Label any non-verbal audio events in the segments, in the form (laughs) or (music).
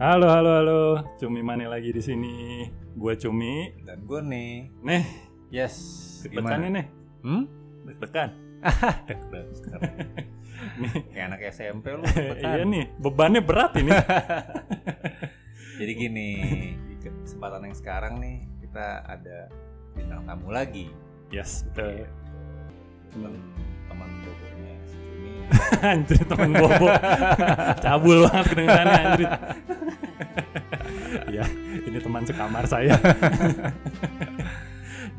Halo, halo, halo. Cumi Mane lagi di sini. Gue Cumi. Dan gue nih. Nih, Yes. deg-degan nih. Hmm? Deg-degan. (laughs) Nih, Kayak anak SMP lu. (laughs) iya nih, bebannya berat ini. (laughs) Jadi gini, di kesempatan yang sekarang nih kita ada bintang tamu lagi. yes, betul. Teman Cumi. (laughs) Anjir temen bobo. (laughs) Cabul banget kedengarannya anjir. (laughs) ya, ini teman sekamar saya.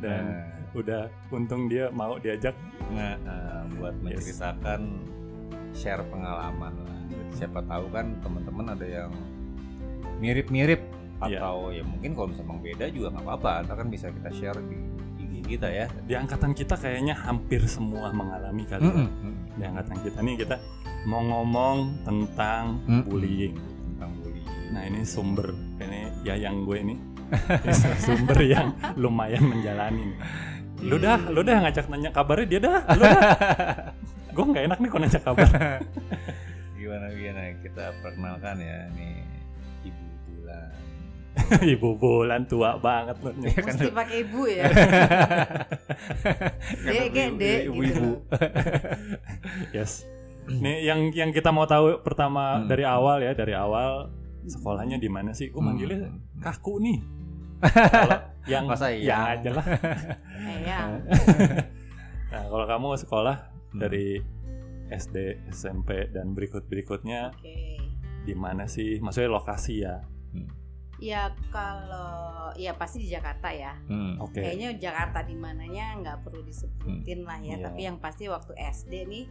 Dan Nah, udah untung dia mau diajak. nah, eh, buat Yes. menceritakan share pengalaman lah. Siapa tahu kan teman-teman ada yang mirip-mirip Iya. atau ya mungkin kalau misalnya beda juga nggak apa-apa. Ntar kan bisa kita share di IG kita ya. Di angkatan kita kayaknya hampir semua mengalami kali ya. Di angkatan kita nih kita mau ngomong tentang Mm-mm. bullying. tentang bullying. Nah ini sumber ini ya yang gue ini Ini (laughs) sumber yang lumayan menjalani. nih. Lu dah, lu dah ngajak nanya kabarnya dia dah, lu dah. (laughs) gue nggak enak nih kalau ngajak kabar. gimana gimana kita perkenalkan ya nih (laughs) Ibu bulan tua banget lu. Iya kan Mesti pakai ibu ya. (laughs) Dek, dek, dek, ibu gitu. ibu (laughs) Yes. Nih yang yang kita mau tahu pertama Hmm. dari awal ya, dari awal sekolahnya di mana sih? Gue Hmm. manggilnya kaku nih. Kalau yang Masa yang iya? aja lah. Eh, ya. Nah, kalau kamu sekolah Hmm. dari SD, SMP dan berikut-berikutnya Oke. di mana sih? Maksudnya lokasi ya. Ya kalau ya pasti di Jakarta ya. Hmm. Oke. Kayaknya Jakarta di mananya nggak perlu disebutin lah ya. Iya. Tapi yang pasti waktu SD nih,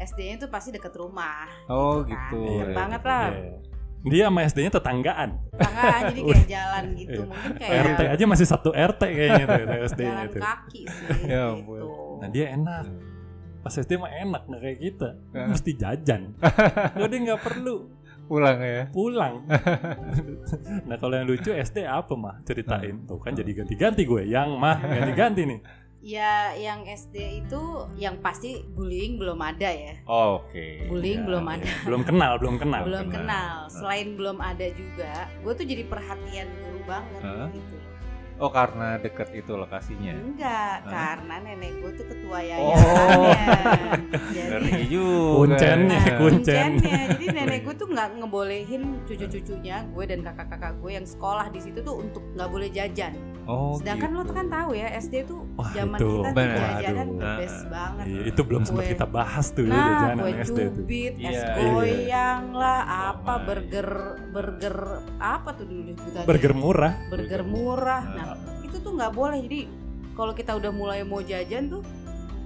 SD-nya tuh pasti deket rumah. oh kan. gitu Deket ya. banget lah. Iya. Dia sama SD-nya tetanggaan. Tangga jadi (laughs) kayak jalan gitu. Iya. Mungkin RT kayak aja masih satu RT kayaknya tuh SD-nya jalan tuh. kaki sih. (laughs) Ya gitu. Nah, dia enak. Pas SD mah enak nggak kayak kita. Heeh. Mesti jajan. (laughs) Dia nggak perlu pulang ya pulang. (laughs) nah kalau yang lucu SD apa mah ceritain. Tuh kan jadi ganti-ganti gue. Yang mah (laughs) ganti-ganti nih. Ya yang SD itu yang pasti bullying belum ada ya. oh, oke Bullying Ya, belum ya. ada. Belum kenal, belum kenal. belum kenal. kenal. Selain belum ada juga, gue tuh jadi perhatian guru banget Hah? gitu. Oh karena deket itu lokasinya Enggak, Hah? karena nenek gue tuh ketua Oh. yayasannya. jadi ngeri juga Kuncennya, Nah, kuncen. kuncennya. Jadi nenek gue tuh nggak ngebolehin cucu-cucunya, gue dan kakak-kakak gue yang sekolah di situ tuh untuk nggak boleh jajan. Oh Sedangkan lo gitu. tuh kan tahu ya SD tuh Wah, zaman itu. kita tuh Bener. jajanan Waduh. the best banget. Iya, itu belum sempat kita bahas tuh ya, Nah, jajanan kue SD tuh. cubit, es Iya. goyang lah, apa Sama. burger burger apa tuh dulu sebutannya? Burger murah. burger murah. Nah, Nah. itu tuh nggak boleh. Jadi kalau kita udah mulai mau jajan tuh,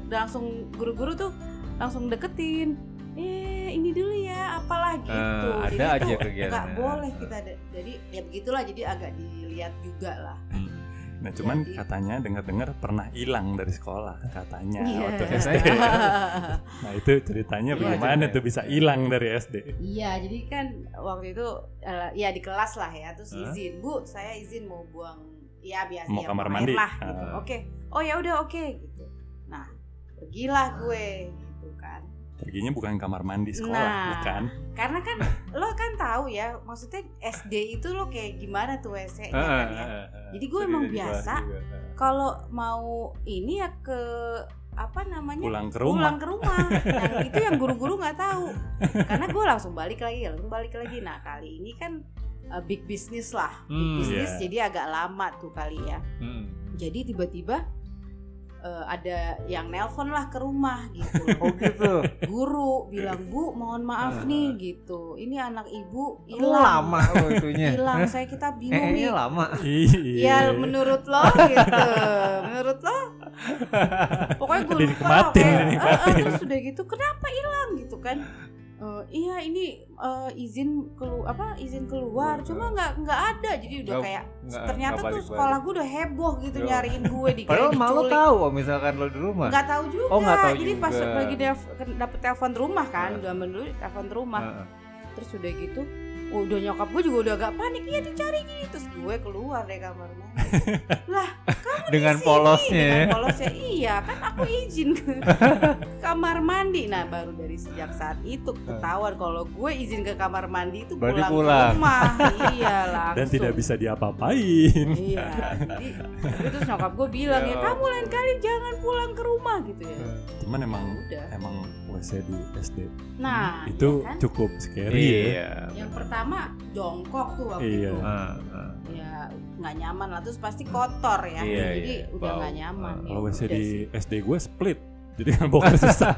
udah langsung guru-guru tuh langsung deketin. Eh, ini dulu ya, apalah gitu. Ah, ada Jadi aja tuh kegiatan. nggak boleh kita. Jadi ya begitulah. Jadi agak dilihat juga lah. Nah, cuman Jadi- katanya dengar-dengar pernah hilang dari sekolah katanya Iya. waktu SD. (laughs) Nah, itu ceritanya Iya, bagaimana ceritanya. tuh bisa hilang dari SD? Iya, jadi kan waktu itu eh, ya di kelas lah ya, terus Hah? izin, Bu, saya izin mau buang ya biasa Mau ya, kamar mandi. lah gitu. Ah. Oke. Oh ya udah oke gitu. Nah, pergilah gue gitu. Perginya bukan kamar mandi sekolah, Nah. bukan? Karena kan (laughs) lo kan tahu ya, maksudnya SD itu lo kayak gimana tuh WC-nya Ah, kan ya. Jadi gue emang biasa. Kalau mau ini ya ke apa namanya? Pulang ke rumah. pulang ke rumah yang (laughs) itu yang guru-guru nggak tahu karena gue langsung balik lagi langsung balik lagi nah kali ini kan uh, big business lah big Hmm, business iya. jadi agak lama tuh kali ya Hmm. jadi tiba-tiba uh, ada yang nelpon lah ke rumah gitu. (laughs) Oh gitu? Guru bilang bu mohon maaf Ah. nih gitu. Ini anak ibu Lu hilang. lama hilang saya kita (laughs) bingung eh nih. lama. Ya menurut lo gitu. Menurut lo? (laughs) Pokoknya gue lupa Dinikmatin, kayak, dinikmatin. "Ah, ah," Terus udah gitu Kenapa hilang? gitu kan "Eh, Iya ini eh, izin kelu apa izin keluar. Cuma nggak nggak ada. Jadi udah Nggak- kayak nggak- ternyata nggak tuh sekolah gue udah heboh gitu Yo. nyariin gue (laughs) di padahal malu tahu misalkan lo di rumah. Nggak tahu juga, Oh, nggak tahu jadi pas juga. lagi dapet telepon rumah kan Ah. zaman dulu telepon rumah. Heeh. terus udah gitu udah nyokap gue juga udah agak panik. Iya dicari gini. Terus gue keluar dari kamar mandi. (laughs) Lah kamu Dengan di sini. polosnya ya. dengan polosnya iya kan aku izin ke (laughs) kamar mandi nah baru dari sejak saat itu ketahuan kalau gue izin ke kamar mandi itu Berarti pulang, pulang. ke rumah (laughs) iya langsung Dan tidak bisa diapa-apain. iya jadi terus nyokap gue bilang Ya ya kamu lain kali jangan pulang ke rumah gitu ya Cuman emang udah emang WC di SD nah itu iya kan? cukup scary ya. Iya. yang pertama jongkok tuh waktu Iya. itu Ah, ah. ya nggak nyaman lah terus pasti kotor ya Iya, jadi iya. udah nggak nyaman Ah. Ya Kalau udah di sih. SD gue split. Jadi kan bokar (laughs) susah.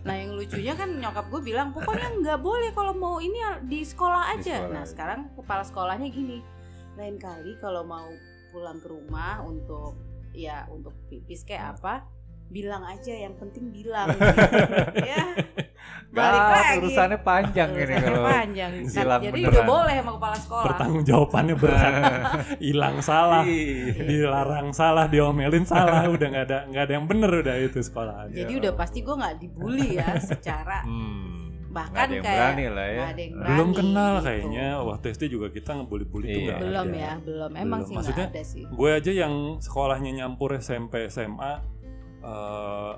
nah yang lucunya kan nyokap gue bilang pokoknya nggak boleh kalau mau ini di sekolah Di aja sekolah nah aja. sekarang kepala sekolahnya gini lain kali kalau mau pulang ke rumah untuk ya untuk pipis kayak apa bilang aja yang penting bilang (laughs) ya balik Gak, lagi urusannya panjang ini kalau panjang Nah, silang jadi beneran. udah boleh sama kepala sekolah Pertanggung jawabannya berat. (laughs) Hilang salah, Iya. dilarang salah, diomelin salah, udah nggak ada nggak ada yang bener udah itu sekolahan. jadi Ya udah pasti gue nggak dibully ya (laughs) secara Hmm. bahkan ada yang kayak berani lah ya. ada yang Belum kenal gitu. kayaknya waktu SD juga kita ngebully-bully Iya. nggak belum ada. ya belum emang Belum. sih Maksudnya, nggak ada sih Gue aja yang sekolahnya nyampur SMP SMA eh,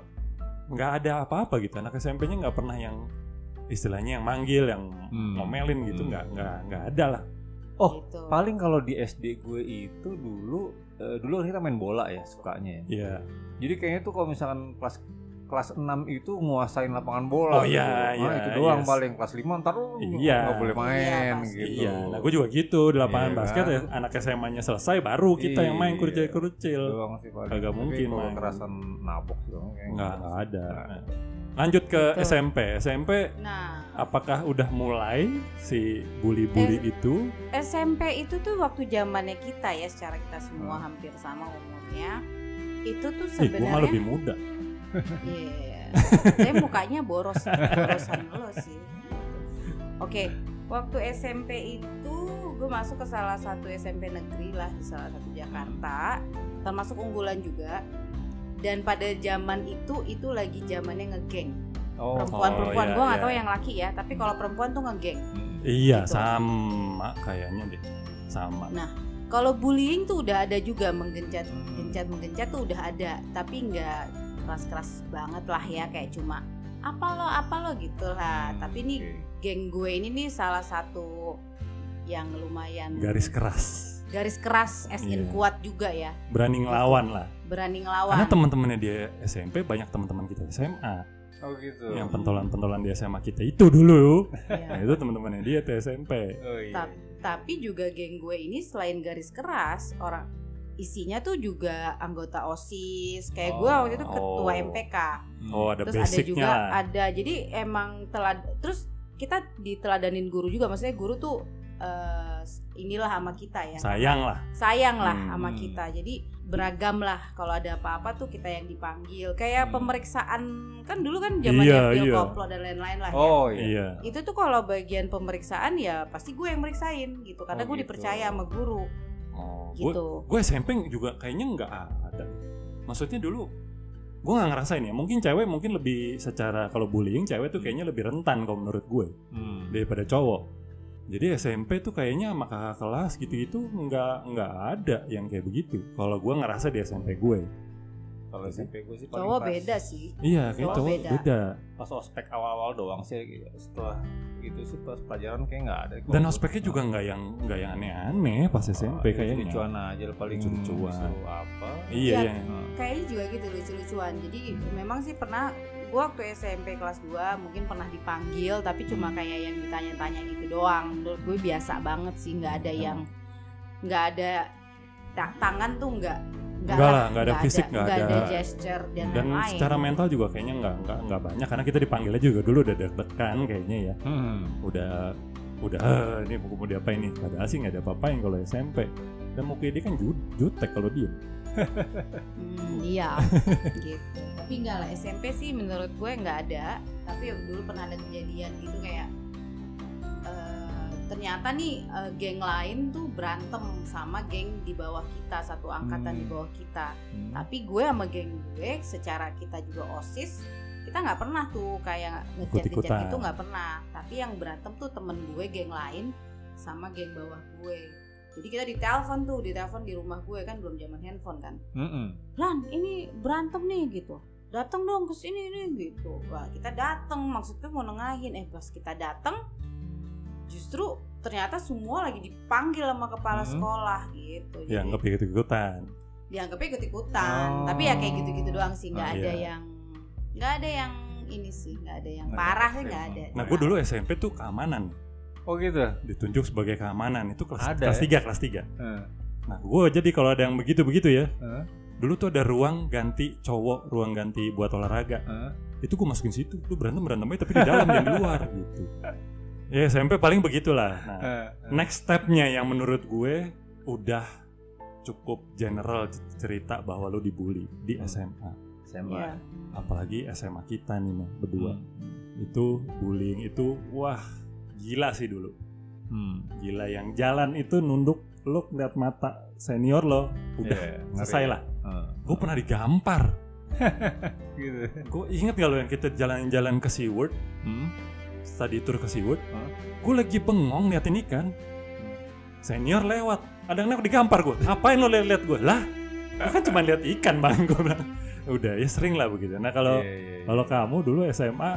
nggak ada apa-apa gitu. Anak SMP-nya nggak pernah yang istilahnya yang manggil, yang Hmm. ngomelin gitu Hmm. nggak nggak nggak ada lah. Oh, gitu. paling kalau di SD gue itu dulu eh, dulu kita main bola ya sukanya ya. Iya. Jadi kayaknya tuh kalau misalkan kelas kelas 6 itu nguasain lapangan bola Oh, iya, gitu. Nah, iya, itu doang yes. paling kelas 5 ntar lu Iya. nggak boleh main Iya, gitu. Iya, nah gue juga gitu di lapangan Iya, basket kan? ya anak SMA-nya selesai baru kita yang main Iya. kurucil-kurucil. doang sih paling. Kagak Tapi mungkin kalau main. kerasan nabok doang kayaknya Nggak nggak ada. Nggak. Lanjut ke Gitu. SMP. SMP nah apakah udah mulai si bully-bully Eh, itu? SMP itu tuh waktu zamannya kita ya secara kita semua Hmm. hampir sama umurnya itu tuh Ih, gue mah sebenarnya lebih muda. Iya, saya mukanya boros, borosan lo sih. Oke, waktu SMP itu gue masuk ke salah satu SMP negeri lah di salah satu Jakarta, termasuk unggulan juga. Dan pada zaman itu itu lagi zamannya ngegeng. Oh, Perempuan-perempuan iya, gue nggak iya. tahu yang laki ya, tapi kalau perempuan tuh ngegeng. Iya, Gitu. sama kayaknya deh. Sama. Kalau bullying tuh udah ada juga menggencat, Hmm. gencat menggencat tuh udah ada, tapi nggak keras-keras banget lah ya kayak cuma apa lo apa lo gitu lah. Hmm, Tapi nih geng gue ini nih salah satu yang lumayan Garis keras. garis keras as in Iya. kuat juga ya Berani ngelawan lah. berani Karena ngelawan teman-temannya dia SMP banyak teman-teman kita SMA. Oh gitu. Yang pentolan-pentolan di SMA kita itu dulu. Iya. Nah, itu teman-temannya dia tuh SMP. Oh iya. Tap- tapi juga geng gue ini selain garis keras orang isinya tuh juga anggota osis kayak gue Oh, waktu itu ketua oh. MPK Hmm. Oh, ada terus ada juga ada jadi emang telad terus kita diteladanin guru juga maksudnya guru tuh eh, inilah sama kita ya Sayang lah. sayang lah Hmm. sama kita jadi beragam lah kalau ada apa-apa tuh kita yang dipanggil kayak Hmm. pemeriksaan kan dulu kan zamannya Iya, pil iya. koplo dan lain-lain lah ya. Oh iya. Iya. itu tuh kalau bagian pemeriksaan ya pasti gue yang meriksain gitu karena Oh, gue gitu. dipercaya sama guru Oh, gue gitu gue SMP juga kayaknya nggak ada. Maksudnya dulu gue nggak ngerasain ya. Mungkin cewek mungkin lebih secara kalau bullying cewek tuh kayaknya lebih rentan kalau menurut gue Hmm. daripada cowok. Jadi SMP tuh kayaknya sama kakak kelas gitu-gitu nggak nggak ada yang kayak begitu. Kalau gue ngerasa di SMP gue. Kalau SMP gue sih paling cowok pas- beda sih Iya, kayak Cowok cowok beda. beda. Pas ospek awal-awal doang sih gitu. Setelah itu sih pas pelajaran kayak nggak ada. Dan ospeknya juga nggak yang nggak yang aneh-aneh pas SMP kayaknya. Lucuan aja paling Lucu-lucuan. lucu apa. Iya, Iya. iya. Kayaknya juga gitu lucu-lucuan jadi memang sih pernah gue waktu SMP kelas 2 mungkin pernah dipanggil tapi cuma kayak yang ditanya-tanya gitu doang menurut gue biasa banget sih nggak ada yang nggak ada ta- tangan tuh nggak Nggak lah, nggak ada fisik, nggak nggak ada ada- gesture dan, Dan lain-lain secara mental juga kayaknya nggak nggak nggak banyak karena kita dipanggilnya juga dulu udah deg-degan kayaknya ya. hmm. Udah udah "Eh, ini buku mau diapain nih? Padahal sih nggak ada apa-apain kalau SMP. Dan muka dia kan jut, jutek kalau dia. Hmm, iya gitu (laughs) tapi enggak lah SMP sih menurut gue nggak ada tapi dulu pernah ada kejadian gitu kayak ternyata nih eh, geng lain tuh berantem sama geng di bawah kita satu angkatan Hmm. di bawah kita Hmm. tapi gue sama geng gue secara kita juga osis kita nggak pernah tuh kayak ngechat ngechat Ikut-ikutan. gitu nggak pernah tapi yang berantem tuh temen gue geng lain sama geng bawah gue jadi kita ditelepon tuh ditelepon di rumah gue kan belum zaman handphone kan Mm-mm. Lan ini berantem nih gitu datang dong ke sini nih gitu wah kita datang maksudnya mau nengahin eh pas kita datang justru ternyata semua lagi dipanggil sama kepala Mhm. sekolah gitu Ya nggak ikut ikutan. dianggapnya ikut ikutan Oh. tapi ya kayak gitu gitu doang sih nggak Oh, ada iya. yang nggak ada yang ini sih nggak ada yang ada parah sih nggak ada Nah gue dulu SMP tuh keamanan, Oh gitu. ditunjuk sebagai keamanan itu kelas Ada kelas ya? tiga kelas tiga. Heeh. Nah gue jadi kalau ada yang begitu begitu ya, Heeh. dulu tuh ada ruang ganti cowok, ruang ganti buat olahraga. Heeh. Itu gue masukin situ, lu berantem berantem aja tapi di dalam dan di luar gitu. (laughs) Ya SMP paling begitulah. Nah Heeh. next stepnya yang menurut gue udah cukup general cerita bahwa lu dibully di SMA. SMA. Iya. Apalagi SMA kita nih nih berdua. Hmm. Itu bullying itu wah gila sih dulu. Hmm. Gila yang jalan itu nunduk lu lihat mata senior lo udah Iya, selesai ngeri. lah. Heeh. Gue pernah digampar. (laughs) Gitu. Gue inget gak lo yang kita jalan-jalan ke SeaWorld, Hmm. Study tour ke SeaWorld. Hah? Gue lagi bengong liatin ikan. Senior lewat, ada yang digampar gue. Ngapain lo liat-liat gue? Lah, gue kan cuma lihat ikan bang. (laughs) Gue bilang, udah ya sering lah begitu. Nah kalau Iya, iya, iya. kalau kamu dulu SMA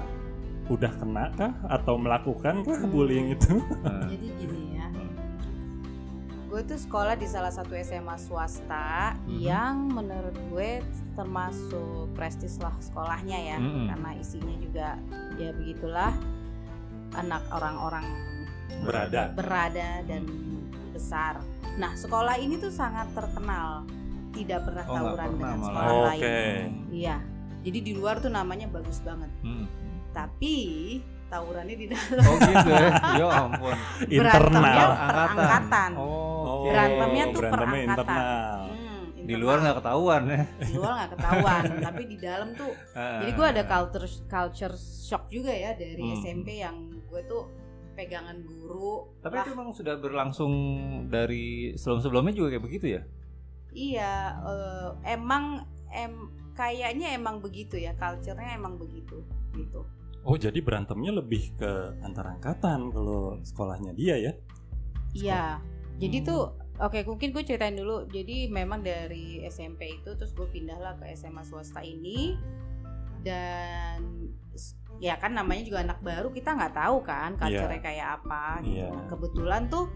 udah kena kah atau melakukan kah bullying itu? Heeh. (laughs) jadi gini ya Hmm. gue tuh sekolah di salah satu SMA swasta Mhm. yang menurut gue termasuk prestis lah sekolahnya ya Mhm. karena isinya juga ya begitulah anak orang-orang Berada. berada dan besar. Nah sekolah ini tuh sangat terkenal tidak pernah Oh, tawuran pernah dengan malah. sekolah Oke. lain. Iya. Jadi di luar tuh namanya bagus banget. Hmm. Tapi tawurannya di dalam. Oh gitu ya. Ya ampun. Berantemnya Internal. per angkatan. Oh, oke. Berantemnya tuh per berantemnya angkatan. internal. Hmm, Di internal. luar nggak ketahuan ya. di luar nggak ketahuan, (laughs) tapi di dalam tuh. Jadi gue ada culture culture shock juga ya dari Hmm. SMP yang gue tuh pegangan guru. Tapi lah, itu emang sudah berlangsung dari sebelum-sebelumnya juga kayak begitu ya? iya eh, emang em kayaknya emang begitu ya, culture-nya emang begitu gitu. Oh jadi berantemnya lebih ke antar angkatan kalau sekolahnya dia ya? Iya. Jadi Hmm. tuh oke mungkin gue ceritain dulu. Jadi memang dari SMP itu terus gue pindah lah ke SMA swasta ini dan ya kan namanya juga anak baru kita nggak tahu kan culture-nya kayak apa gitu. Iya. Nah, kebetulan tuh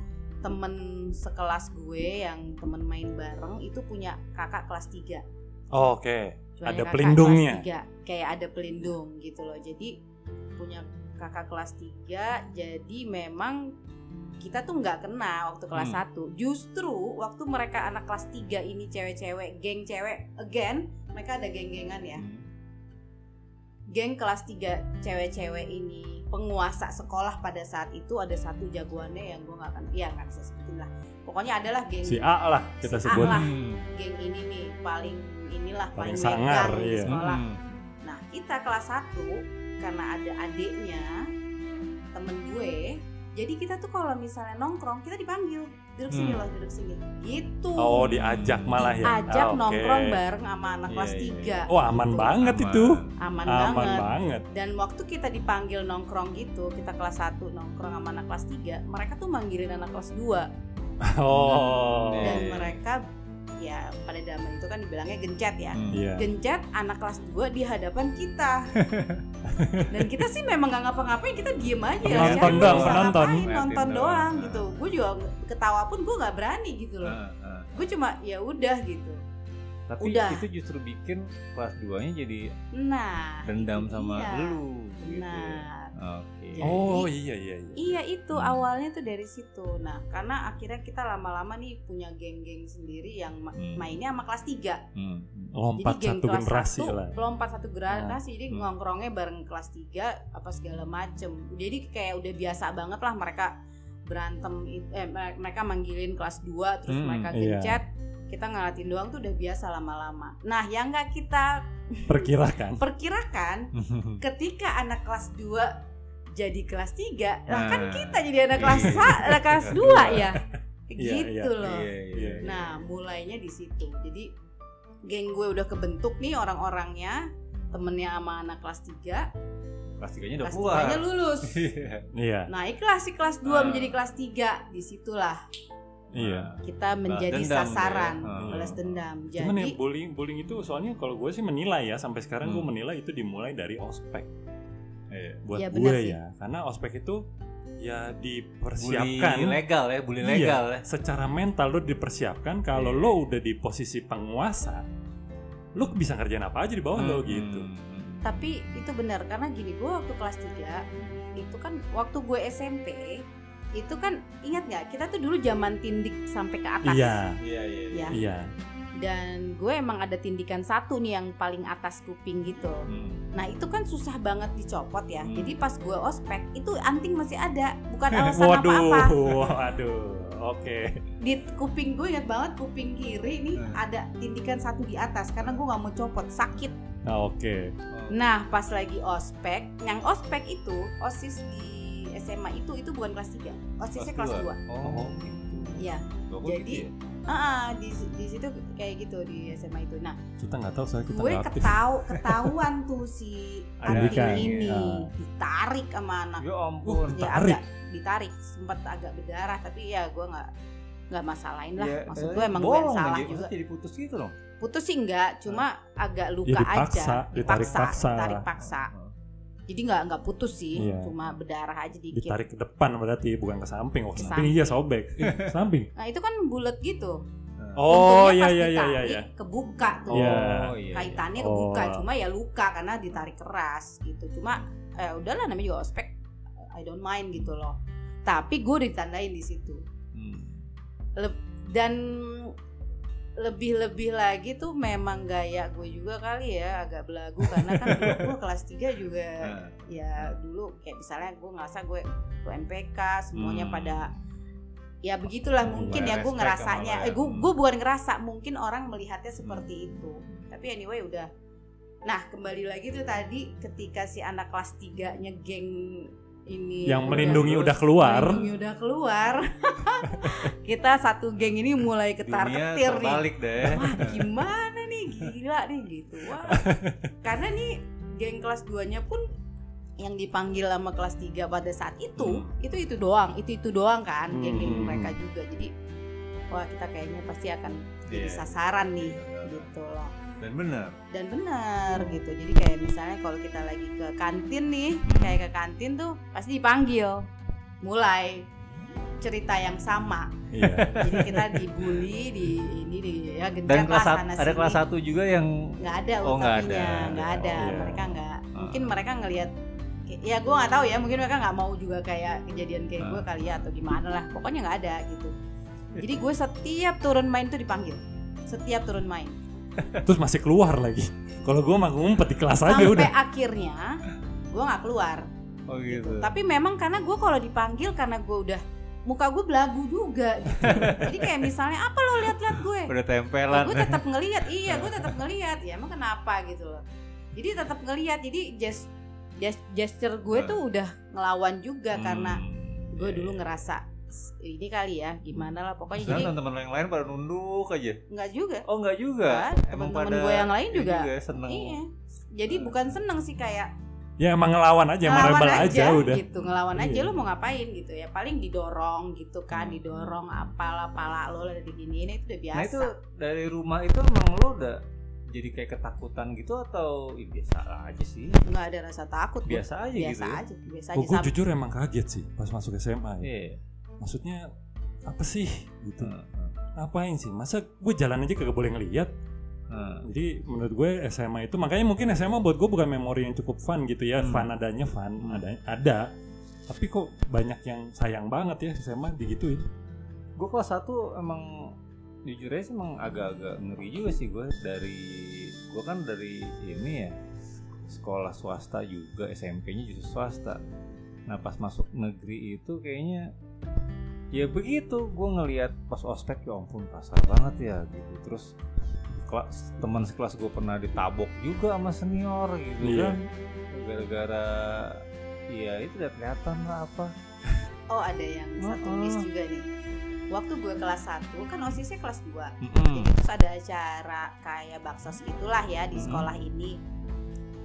temen sekelas gue yang temen main bareng itu punya kakak kelas 3 Oh, Oke. Punya Ada pelindungnya. kelas tiga. kayak ada pelindung gitu loh jadi punya kakak kelas 3 jadi memang kita tuh nggak kena waktu kelas Hmm. 1 justru waktu mereka anak kelas 3 ini cewek-cewek geng cewek again mereka ada geng-gengan ya Hmm. geng kelas 3 cewek-cewek ini penguasa sekolah pada saat itu ada satu jagoannya yang gue nggak akan ya nggak bisa sebutin lah pokoknya adalah geng Si A lah kita Si A sebut. lah. Hmm. geng ini nih paling inilah Paling paling, sangar, megang di iya. sekolah Hmm. Nah kita kelas 1 karena ada adiknya temen gue, jadi kita tuh kalau misalnya nongkrong kita dipanggil duduk sini Hmm. loh duduk sini, gitu. Oh diajak malah ya? Ajak Ah, oke. nongkrong bareng sama anak Iya, kelas iya, 3 Oh aman banget Aman. itu. Aman, Aman banget. banget. Dan waktu kita dipanggil nongkrong gitu, kita kelas 1 nongkrong sama anak kelas 3 mereka tuh manggilin anak kelas 2 Oh. dan Iya. mereka ya pada zaman itu kan dibilangnya gencet ya. Hmm. Iya. gencet anak kelas 2 di hadapan kita (laughs) dan kita sih memang nggak ngapa-ngapain kita diem aja Penonton Siapa yang doang, Ngeliatin nonton doang. Nah. gitu gue juga ketawa pun gue nggak berani gitu loh Ah, ah. gue cuma ya udah gitu Tapi Udah. itu justru bikin kelas 2-nya jadi nah dendam sama dia. lu gitu. benar Oke. Jadi- Oh iya iya iya. iya itu Hmm. awalnya tuh dari situ nah karena akhirnya kita lama-lama nih punya geng-geng sendiri yang ma- Hmm. mainnya sama kelas 3 Hmm. Lompat jadi satu generasi satu, lah. lompat satu generasi jadi Hmm. ngongkrongnya bareng kelas 3 apa segala macem jadi kayak udah biasa banget lah mereka berantem eh mere- mereka manggilin kelas 2 terus Hmm, mereka iya. Kita ngeliatin doang tuh udah biasa lama-lama nah yang nggak kita Perkirakan. (laughs) perkirakan (laughs) ketika anak kelas 2 jadi kelas 3 lah kan Nah. kita jadi anak kelas Iya. sa- anak kelas 2 (laughs) ya Iya, gitu iya. loh Iya, iya. Nah, mulainya di situ. Jadi geng gue udah kebentuk nih orang-orangnya. temennya sama anak kelas 3 Kelas tiganya udah kelas keluar. 3 nya lulus Iya. Iya, naiklah si kelas 2 Ah. menjadi kelas 3 di situlah iya. kita menjadi dendam sasaran ya. Balas dendam Cuman ya jadi bullying bullying itu soalnya kalau gue sih menilai ya sampai sekarang gue Hmm. menilai itu dimulai dari ospek Iya. buat Iya, gue benar sih. ya karena ospek itu ya Bully dipersiapkan legal ya, bully Iya, legal ya. secara mental lo dipersiapkan kalau Iya. lo udah di posisi penguasa lo bisa ngerjain apa aja di bawah lo Hmm. gitu tapi itu benar karena gini gue waktu kelas 3 itu kan waktu gue SMP itu kan ingat nggak? Kita tuh dulu zaman tindik sampai ke atas. Iya. Iya, iya. ya iya. Dan gue emang ada tindikan satu nih yang paling atas kuping gitu. Hmm. nah itu kan susah banget dicopot ya. Hmm. jadi pas gue ospek itu anting masih ada. Bukan (laughs) alasan waduh apa-apa. Waduh oke. Di kuping gue ingat banget kuping kiri nih Hmm. ada tindikan satu di atas. Karena gue nggak mau copot sakit. Nah, oke. Oh. nah pas lagi ospek yang ospek itu osis di SMA itu itu bukan kelas 3 osisnya kelas 2 dua. Oh, gitu. Iya. Logo Jadi, gitu ya? Ah, di di situ kayak gitu di SMA itu. Nah, kita nggak tahu soalnya kita gue ketau ketahuan tuh si (laughs) kan? ini Ah. ditarik sama anak. Ya ampun. Ya Tarik? agak ditarik, sempat agak berdarah tapi ya gue nggak nggak masalahin lah. Ya, Maksud eh, gue emang gue yang salah aja, juga. jadi putus gitu dong. Putus sih enggak, cuma agak luka Ya, dipaksa, aja. ditarik paksa. ditarik paksa. Jadi nggak nggak putus sih, Iya. cuma berdarah aja dikit. ditarik ke depan berarti bukan ke samping oh ke samping iya sobek Eh, samping Nah itu kan bulat gitu. oh Untungnya iya pas iya iya iya ditarik, iya Kebuka tuh. Iya. Oh, iya. kaitannya Oh. kebuka cuma ya luka karena ditarik keras gitu cuma eh, udahlah namanya juga ospek I don't mind gitu loh tapi gue ditandain di situ Hmm. dan lebih-lebih lagi tuh memang gaya gue juga kali ya agak belagu karena kan dulu (laughs) gue kelas 3 juga Nah, ya dulu kayak misalnya gue ngerasa gue UMPK semuanya Hmm. pada ya begitulah mungkin ya gue ngerasanya ya. eh gue Hmm. gue bukan ngerasa mungkin orang melihatnya seperti itu tapi anyway udah nah kembali lagi tuh tadi ketika si anak kelas 3 nya geng ini yang udah- melindungi udah keluar. melindungi udah keluar. (laughs) Kita satu geng ini mulai ketar ketir nih. deh. wah gimana nih? Gila nih gitu. Wah. Karena nih geng kelas 2 nya pun yang dipanggil sama kelas 3 pada saat itu Hmm. itu itu doang. Itu itu doang kan geng-geng Hmm. mereka juga. Jadi wah kita kayaknya pasti akan jadi Iya. sasaran nih gitu loh Dan benar. dan benar gitu jadi kayak misalnya kalau kita lagi ke kantin nih kayak ke kantin tuh pasti dipanggil mulai cerita yang sama iya jadi kita dibully di ini di ya Dan kelas sana ada sini. kelas satu juga yang nggak ada Oh, nggak ada. nggak ada Oh, iya. mereka nggak Ah. mungkin mereka ngelihat ya gue nggak tahu ya mungkin mereka nggak mau juga kayak kejadian kayak Ah. gue kali ya atau gimana lah pokoknya nggak ada gitu jadi gue setiap turun main tuh dipanggil setiap turun main terus masih keluar lagi kalau gue mah ngumpet di kelas aja sampai udah akhirnya gue nggak keluar oh gitu. tapi memang karena gue kalau dipanggil karena gue udah muka gue belagu juga gitu. (laughs) jadi kayak misalnya apa lo lihat-lihat gue Udah tempelan. gue tetap (laughs) ngelihat iya gue tetap ngelihat ya emang kenapa gitu loh jadi tetap ngelihat jadi just, just gesture gue tuh udah ngelawan juga karena Hmm. gue Iya, dulu iya. ngerasa "S- ini kali ya gimana lah pokoknya Sekarang jadi teman-teman yang lain pada nunduk aja. nggak juga Oh enggak juga. Nggak, teman-teman gue yang lain ini juga. ya, seneng. iya jadi bukan seneng sih kayak ya emang ngelawan aja emang ngelawan rebel aja, aja, udah gitu ngelawan aja Iya. lo mau ngapain gitu ya paling didorong gitu kan Hmm. didorong apalah pala lo lah diginiin itu udah biasa Nah itu dari rumah itu emang lo udah jadi kayak ketakutan gitu atau Ih, biasa aja sih? nggak ada rasa takut. Biasa aja biasa gitu. ya? aja biasa Oh, aja gue Sam- jujur emang kaget sih pas masuk SMA ya. Iya. Maksudnya apa sih gitu Hmm, hmm, ngapain sih masa gue jalan aja kagak boleh ngeliat hmm. jadi menurut gue SMA itu makanya mungkin SMA buat gue bukan memori yang cukup fun gitu ya Hmm. fun adanya fun Hmm. ada ada tapi kok banyak yang sayang banget ya SMA digituin Gue kelas 1 emang jujur aja sih emang agak-agak ngeri juga sih gue dari gue kan dari ini ya sekolah swasta juga SMP-nya justru swasta. Nah pas masuk negeri itu kayaknya ya begitu gue ngelihat pas ospek ya ampun kasar banget ya gitu terus kelas teman sekelas gue pernah ditabok juga sama senior gitu Iya. kan gara-gara ya itu udah kelihatan lah apa (laughs) oh ada yang satu Oh, oh. miss juga nih waktu gue kelas 1 kan osisnya kelas 2 Mm-mm. Jadi terus ada acara kayak baksos gitulah ya di Hmm. sekolah ini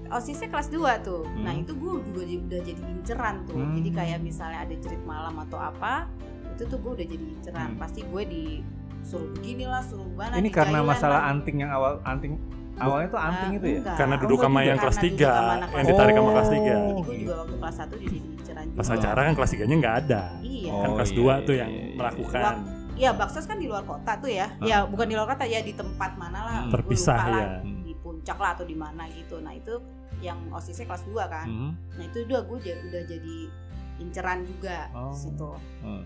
osisnya kelas 2 tuh. Nah, Hmm. itu gue juga udah jadi inceran tuh. Hmm. Jadi kayak misalnya ada cerit malam atau apa, itu tuh gue udah jadi inceran. Hmm. Pasti gue disuruh beginilah, suruh mana Ini karena masalah lah. anting yang awal anting awalnya tuh anting Ah, itu ya? enggak. Karena Oh, duduk gua sama yang kelas karena 3 duduk sama anak yang ditarik sama Oh. kelas 3 Jadi gue juga waktu kelas 1 jadi inceran juga. pas acara kan kelas 3 nya nggak ada Iya. kan Oh, kelas iya, 2 iya, tuh iya, yang iya, iya. melakukan Ya baksos kan di luar kota tuh ya. Ya bukan di luar kota ya di tempat mana lah. Hmm. terpisah lupa lah. ya Hmm. Di puncak lah atau di mana gitu. Nah itu yang osisnya kelas 2 kan. Hmm. Nah itu udah gue udah jadi inceran juga Oh. di situ. Hmm.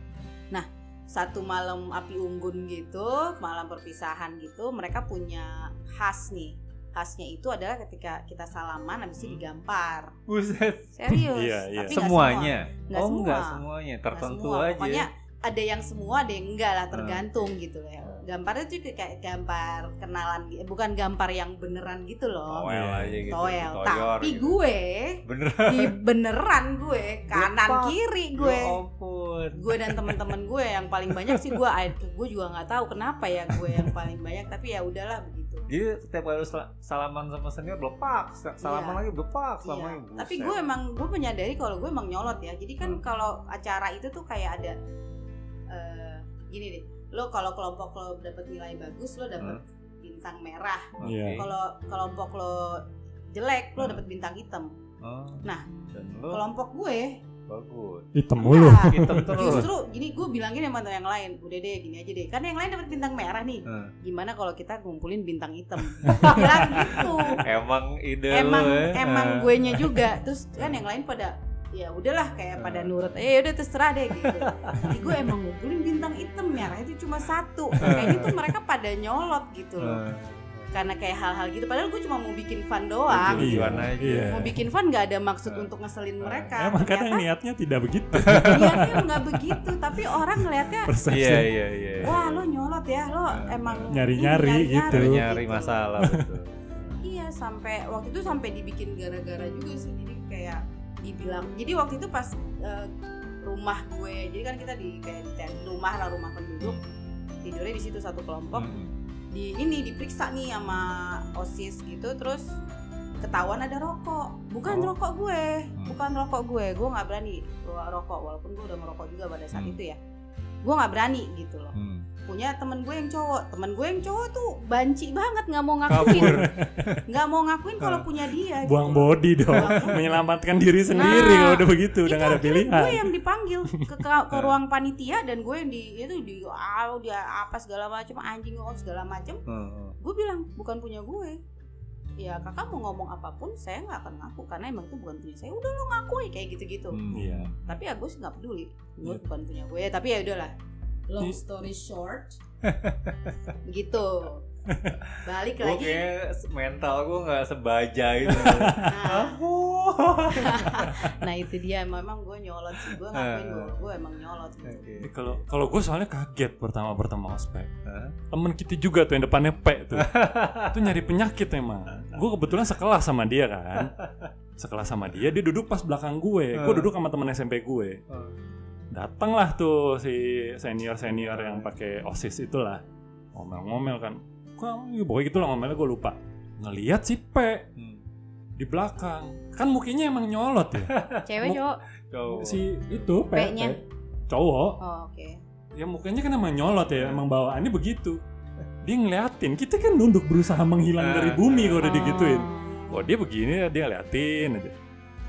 Satu malam api unggun gitu, malam perpisahan gitu, mereka punya khas nih. Khasnya itu adalah ketika kita salaman habis itu Hmm. digampar. Buset. Serius. Iya, iya. Tapi Semuanya. Nggak oh, semua. enggak semuanya, tertentu semua. aja. Pokoknya ada yang semua, ada yang enggak lah, Hmm. tergantung gitu ya. Gambarnya tuh kayak gambar kenalan, gi- bukan gambar yang beneran gitu loh. Toel Iya. aja gitu. Toel. Tapi gitu. gue bener. di beneran gue kanan Lepak. kiri gue. Ya ampun. gue dan teman-teman gue yang paling banyak sih gue gue juga nggak tahu kenapa ya gue yang paling banyak tapi ya udahlah begitu Jadi setiap kali salaman sama senior lepak, Sa- salaman Iya. lagi lepak, Iya. salaman lagi. tapi buset. gue emang gue menyadari kalau gue emang nyolot ya jadi kan Hmm. kalau acara itu tuh kayak ada eh, gini deh lo kalau kelompok lo dapet nilai bagus lo dapet bintang merah. Iya. kalau kelompok lo jelek lo Hmm. dapet bintang hitam Oh, Nah, dan lo kelompok gue bagus. hitam mulu enggak. Hitam terus. justru gini gue bilangin sama yang lain udah deh gini aja deh karena yang lain dapet bintang merah nih Hmm. gimana kalau kita ngumpulin bintang hitam (laughs) bilang gitu Emang ide emang lo ya. emang Ah. gue nya juga terus kan yang lain pada ya udahlah kayak pada nurut eh udah terserah deh gitu. Jadi gue emang ngumpulin bintang hitam merah itu cuma satu. Kayaknya tuh mereka pada nyolot gitu loh. Karena kayak hal-hal gitu padahal gue cuma mau bikin fun doang. Iya aja. iya. mau bikin fun nggak ada maksud untuk ngeselin mereka. Emang kadang Ternyata niatnya tidak begitu. (laughs) Niatnya nggak begitu tapi orang ngelihatnya persepsi. Iya iya iya. wah lo nyolot ya lo emang Nyari-nyari ini, gitu. Nyari, nyari-nyari masalah betul. Iya sampai waktu itu sampai dibikin gara-gara juga sih jadi kayak dibilang jadi waktu itu pas eh, rumah gue jadi kan kita di kayak di tent rumah lah rumah penduduk tidurnya di situ satu kelompok Hmm. di ini diperiksa nih sama osis gitu terus ketahuan ada rokok bukan Oh. rokok gue Hmm. bukan rokok gue gue nggak berani rokok walaupun gue udah ngerokok juga pada saat Hmm. itu ya gue nggak berani gitu loh Hmm. Punya temen gue yang cowok. Temen gue yang cowok tuh banci banget nggak mau ngakuin. Nggak mau ngakuin kalau Ah. punya dia buang gitu. body dong. Buang- menyelamatkan diri sendiri Nah, kalau udah begitu udah nggak ada akhirnya gue pilihan. yang dipanggil ke, ke, ke ruang panitia dan gue yang di itu di ah, dia apa segala macam anjing oh, segala macam Hmm. gue bilang bukan punya gue. Ya kakak mau ngomong apa pun saya nggak akan ngaku karena emang itu bukan punya saya. Udah lo ngaku ya kayak gitu gitu Hmm. iya. Tapi ya gue sih nggak peduli. Gue Iya. bukan punya gue tapi ya udahlah long story short. Begitu (laughs) balik Gue lagi. kayak mental gue nggak sebaja (laughs) itu. nah, (laughs) nah itu dia. Memang gue nyolot sih. Gue ngakuin gue gue emang nyolot gitu. Oke. Ini kalau kalau gue soalnya kaget pertama pertama ospek. Temen kita juga tuh yang depannya P tuh. Itu nyari penyakit emang. Gue kebetulan sekelas sama dia kan. Sekelas sama dia dia duduk pas belakang gue. Gue Hmm. duduk sama temen SMP gue. Hmm. Datanglah tuh si senior senior yang pakai osis itulah. Ngomel-ngomel kan. Kamu pokoknya gitu lah ngomelnya gue lupa. Ngelihat si P Hmm. di belakang. Kan mukanya emang nyolot ya. Cewek cowok? Cowok. si itu P, P-nya? P. cowok. Oh, oke. Ya mukanya kan emang nyolot ya emang bawaannya begitu. Dia ngeliatin kita kan nunduk berusaha menghilang dari bumi kalau udah digituin. Oh. oh dia begini dia ngeliatin aja.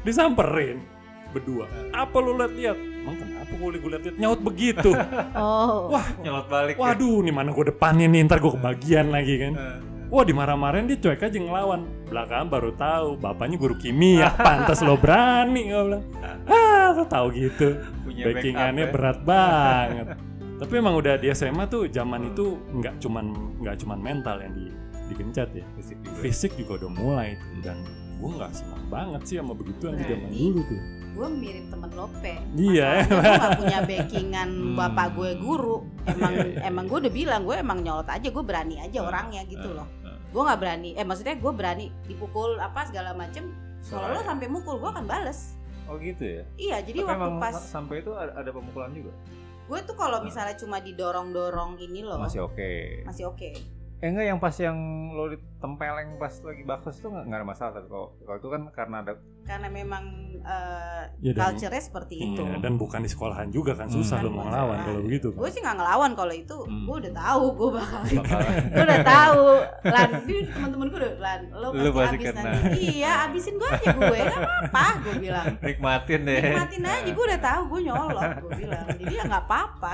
Disamperin berdua. Apa lu liat-liat emang kenapa gue gue liat-liat nyaut begitu. (laughs) Oh. Wah Nyolot balik. ya. waduh nih mana gue depanin nih ntar gue kebagian lagi kan. Eh. Wah dimarah-marahin dia cuek aja ngelawan. Belakang baru tahu Bapaknya guru kimia. (laughs) Pantas lo berani Gue bilang. (laughs) Ah lo tahu gitu. Punya Backingannya ya. berat banget. Tapi emang udah di SMA tuh Zaman itu nggak cuman nggak cuman mental yang di, digencat ya. Fisik juga. Fisik juga udah mulai. Tuh Dan gue nggak senang banget sih sama begituan di zaman Berarti- dulu tuh gue mirip temen Lope Iya. Gue gak (laughs) punya backingan Hmm. bapak gue guru emang Iya, iya. emang gue udah bilang gue emang nyolot aja gue berani aja orangnya gitu Eh, loh eh. gue nggak berani eh maksudnya gue berani dipukul apa segala macem kalau lo sampai mukul gue akan bales Oh gitu ya. iya jadi Tapi waktu pas sampai itu ada, ada pemukulan juga. gue tuh kalau misalnya cuma didorong dorong ini loh Masih oke. masih oke Eh enggak yang pas yang lo ditempeleng pas lagi itu nggak nggak ada masalah tapi kalau kalau itu kan karena ada karena memang eh, Ya, dan- culture-nya seperti Iya, itu dan bukan di sekolahan juga kan susah Hmm. lo mau ngelawan kalau begitu. gue sih nggak ngelawan kalau itu Hmm. gue udah tahu gue bakal (laughs) gue udah tahu lan teman-teman gue udah lan lo Lu pasti pasti abis kena. nanti iya abisin gue aja gue nggak apa-apa gue bilang nikmatin deh. nikmatin aja gue udah tahu gue nyolot gue (laughs) bilang jadi ya nggak apa-apa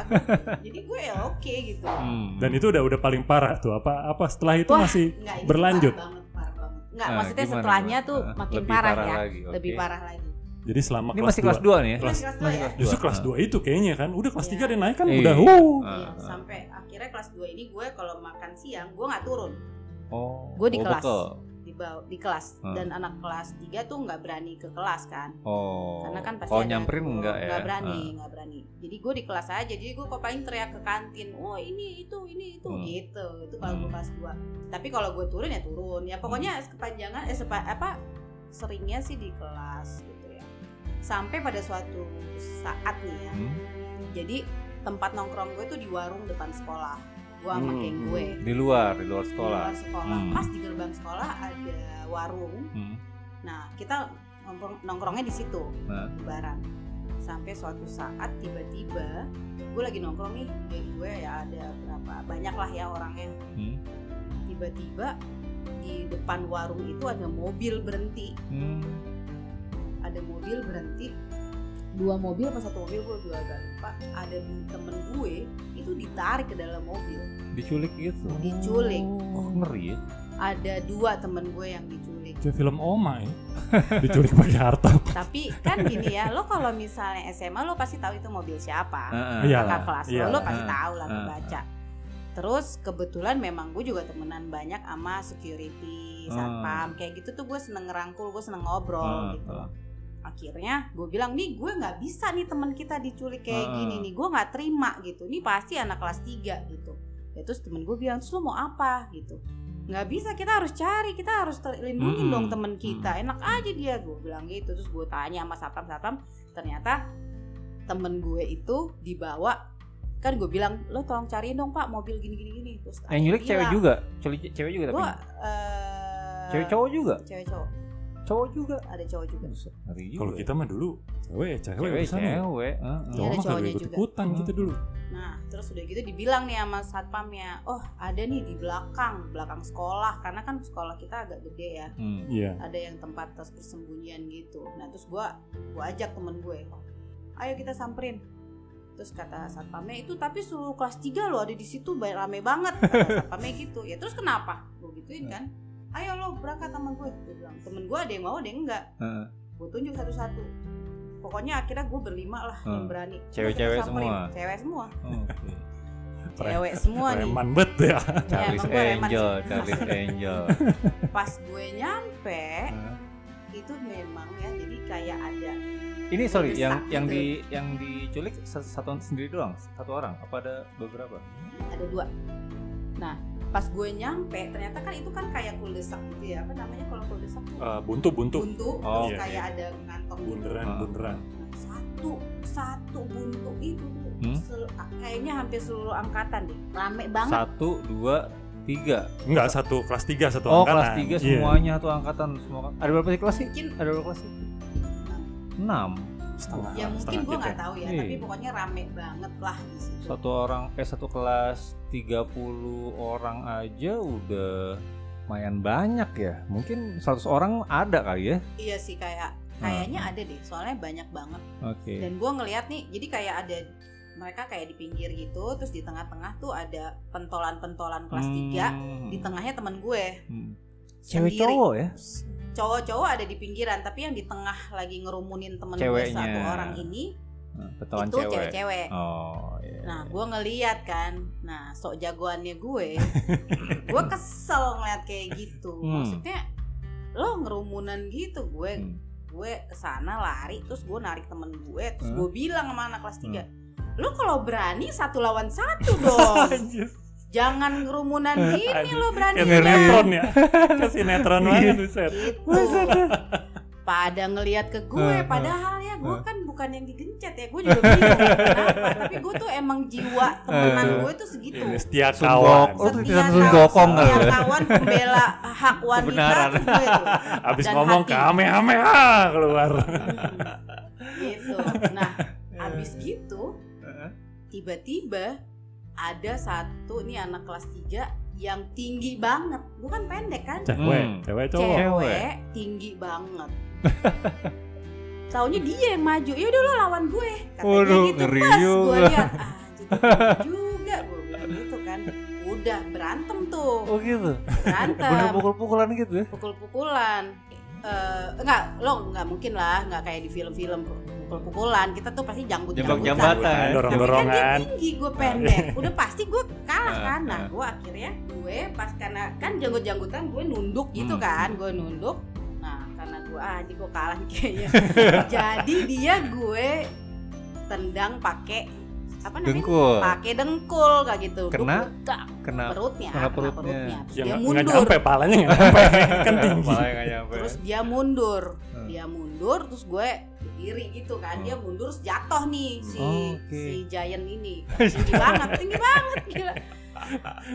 jadi gue ya oke gitu Hmm. Dan itu udah udah paling parah tuh. Apa apa setelah itu Wah, masih Nggak, ini berlanjut? Parah banget parah banget nggak Ah, maksudnya gimana, setelahnya gimana? tuh makin lebih parah, parah ya lagi, oke. lebih parah lagi Jadi selama Ini kelas masih kelas 2. 2 nih ya? Masih kelas dua ya? Justru kelas dua. 2 itu kayaknya kan. Udah kelas Iya. 3 ada naik kan Iya. udah uh. Iya, ah. sampai akhirnya kelas 2 ini gue kalau makan siang gue nggak turun Oh. Gue di oh, kelas. bekel. Di bawah di kelas Ah. dan anak kelas 3 tuh nggak berani ke kelas kan Oh. karena kan pasti ada nyamperin guru, enggak ya? nggak berani nggak berani jadi gue di kelas aja jadi gue kok paling teriak ke kantin oh ini itu ini itu Hmm. gitu itu kalau gue Hmm. kelas 2 tapi kalau gue turun ya turun ya pokoknya kepanjangan eh sepa, apa seringnya sih di kelas gitu ya sampai pada suatu saat nih ya Hmm. jadi tempat nongkrong gue tuh di warung depan sekolah gue sama Hmm, geng hmm. gue Di luar, di luar di sekolah. luar sekolah Hmm. pas di gerbang sekolah ada warung Hmm. Nah, kita nongkrong, nongkrongnya di situ, Nah. barang. Sampai suatu saat tiba-tiba gue lagi nongkrong nih, geng gue ya ada berapa banyak lah ya orangnya. Hmm. Tiba-tiba di depan warung itu ada mobil berhenti, Hmm. ada mobil berhenti. Dua mobil apa satu mobil gue juga agak lupa. Ada temen gue itu ditarik ke dalam mobil. Diculik gitu. Diculik. Oh, ngeri ya. Ada dua temen gue yang diculik. Kayak film Oma ya. (laughs) Diculik pakai harta. Tapi kan gini ya, lo kalau misalnya SMA lo pasti tahu itu mobil siapa. Iya. kakak kelas iya. lo, lo pasti Ah, tahu lah ah, kebaca. Terus kebetulan memang gue juga temenan banyak sama security, satpam, kayak gitu tuh gue seneng ngerangkul, gue seneng ngobrol gitu. Akhirnya gue bilang nih gue nggak bisa nih teman kita diculik kayak Ah. gini nih, gue nggak terima gitu. Ini pasti anak kelas 3 gitu. Ya terus temen gue bilang, terus lo mau apa gitu? Nggak bisa, kita harus cari, kita harus terlindungi Mm-mm. dong temen kita. Enak aja dia, gue bilang gitu. Terus gue tanya sama satpam-satpam, ternyata temen gue itu dibawa kan gue bilang lo tolong cariin dong pak mobil gini gini gini terus Yang nyulik cewek juga. Culik cewek juga tapi. gue eh, Cewek cowok juga. cewek cowok Cowok juga. ada cowok juga. Kalau kita mah dulu cewek ya cewek, cewek cewek. heeh. Iya, ada Cowok mah cowoknya kagak ikut juga. ikutan kita dulu. nah terus udah gitu dibilang nih sama satpamnya oh ada nih di belakang belakang sekolah karena kan sekolah kita agak gede ya Hmm. Iya. ada yang tempat tes persembunyian gitu nah terus gue gue ajak temen gue ayo kita samperin terus kata satpamnya itu tapi seluruh kelas 3 lo ada di situ banyak rame banget kata satpamnya gitu ya terus kenapa gue gituin kan ayo lo berangkat sama gue gue bilang temen gue ada yang mau ada yang enggak Heeh. gue tunjuk satu-satu pokoknya akhirnya gue berlima lah yang Hmm. berani Cewek-cewek semua? cewek semua Oke. (laughs) cewek semua nih Preman bet ya. Charles emang gue reman Angel. Charles Angel. (laughs) pas gue nyampe Heeh. itu memang ya jadi kayak ada Ini sorry, yang yang gitu. di yang diculik satu, satu sendiri doang, satu orang. Apa ada beberapa? ada dua nah pas gue nyampe ternyata kan itu kan kayak kuldesak gitu ya apa namanya kalau kuldesak tuh Eh, buntu buntu. buntu Oh, terus iya, kayak ada kantong gitu. Bunderan Ah. bunderan. Nah, satu satu buntu itu tuh Hmm? sel- kayaknya hampir seluruh angkatan deh rame banget Satu, dua, tiga. Enggak satu kelas 3 satu Oh, angkatan. kelas tiga Iya. semuanya tuh angkatan semua. Ada berapa sih kelas sih? mungkin Ada berapa kelas sih? Enam. Setengah. ya mungkin setengah gue kita. nggak tahu ya Iya. tapi pokoknya rame banget lah di situ Satu orang eh satu kelas 30 orang aja udah lumayan banyak ya. Mungkin 100 orang ada kali ya. iya sih kayak Ah. kayaknya ada deh soalnya banyak banget Oke. dan gue ngeliat nih jadi kayak ada mereka kayak di pinggir gitu terus di tengah-tengah tuh ada pentolan-pentolan kelas 3 Hmm. di tengahnya temen gue Hmm. Cewek cowok ya? Cowok-cowok ada di pinggiran tapi yang di tengah lagi ngerumunin temen gue Ceweknya. satu orang ini Nah, Betawan itu cewek. cewek-cewek Oh, iya. nah gue ngeliat kan nah sok jagoannya gue (laughs) gue kesel ngeliat kayak gitu Hmm. maksudnya lo ngerumunan gitu gue Hmm. gue ke sana lari terus gue narik temen gue terus Hmm. gue bilang sama anak kelas 3 lo kalau berani satu lawan satu (laughs) dong. Jangan kerumunan (laughs) gini lo berani sinetron ya. (laughs) Sinetron banget buset. gitu pada ngelihat ke gue padahal ya gue kan bukan yang digencet ya. Gue juga bingung (laughs) kenapa? Tapi gue tuh emang jiwa temenan gue tuh segitu. Ini setia kawan. Oh, tuh Setia kawan- setia kawan pembela hak wanita tuh gue tuh. Abis Dan ngomong kamehameha keluar. gitu. Nah abis gitu tiba-tiba ada satu nih anak kelas 3 yang tinggi banget bukan pendek kan Cewek, Hmm. cewek cowok. cewek tinggi banget (laughs) Taunya dia yang maju. Ya udah lo lawan gue. Katanya Waduh, gitu ngeri pas gue lihat. Ah, jadi tinggi juga gue bilang gitu kan. Udah berantem tuh. Oh gitu. Bener Berantem. pukul-pukulan gitu ya? Pukul-pukulan. Eh enggak, lo enggak mungkin lah, enggak kayak di film-film pukul-pukulan. Kita tuh pasti jambut-jambutan. Jambak-jambatan. Dorong-dorongan. Kan dia tinggi, gue pendek. (laughs) Udah pasti gue kalah Ah, kan. Nah, ah. gue akhirnya gue pas karena kan janggut-janggutan gue nunduk gitu Hmm. kan, gue nunduk. Nah, karena gue ah ini gue kalah kayaknya. (laughs) Jadi dia gue tendang pakai apa namanya? Dengkul. Pakai dengkul kayak gitu. Gua Kena? budak Kena perutnya, kena kena perutnya. Terus Ya dia nggak mundur. nyampe, palanya (laughs) nggak nyampe. kan tinggi. Nyampe. Terus dia mundur, Hmm. dia mundur, terus gue berdiri gitu kan, dia Hmm. mundur terus jatuh nih si Oh, oke. si Giant ini, tinggi banget, tinggi banget gila.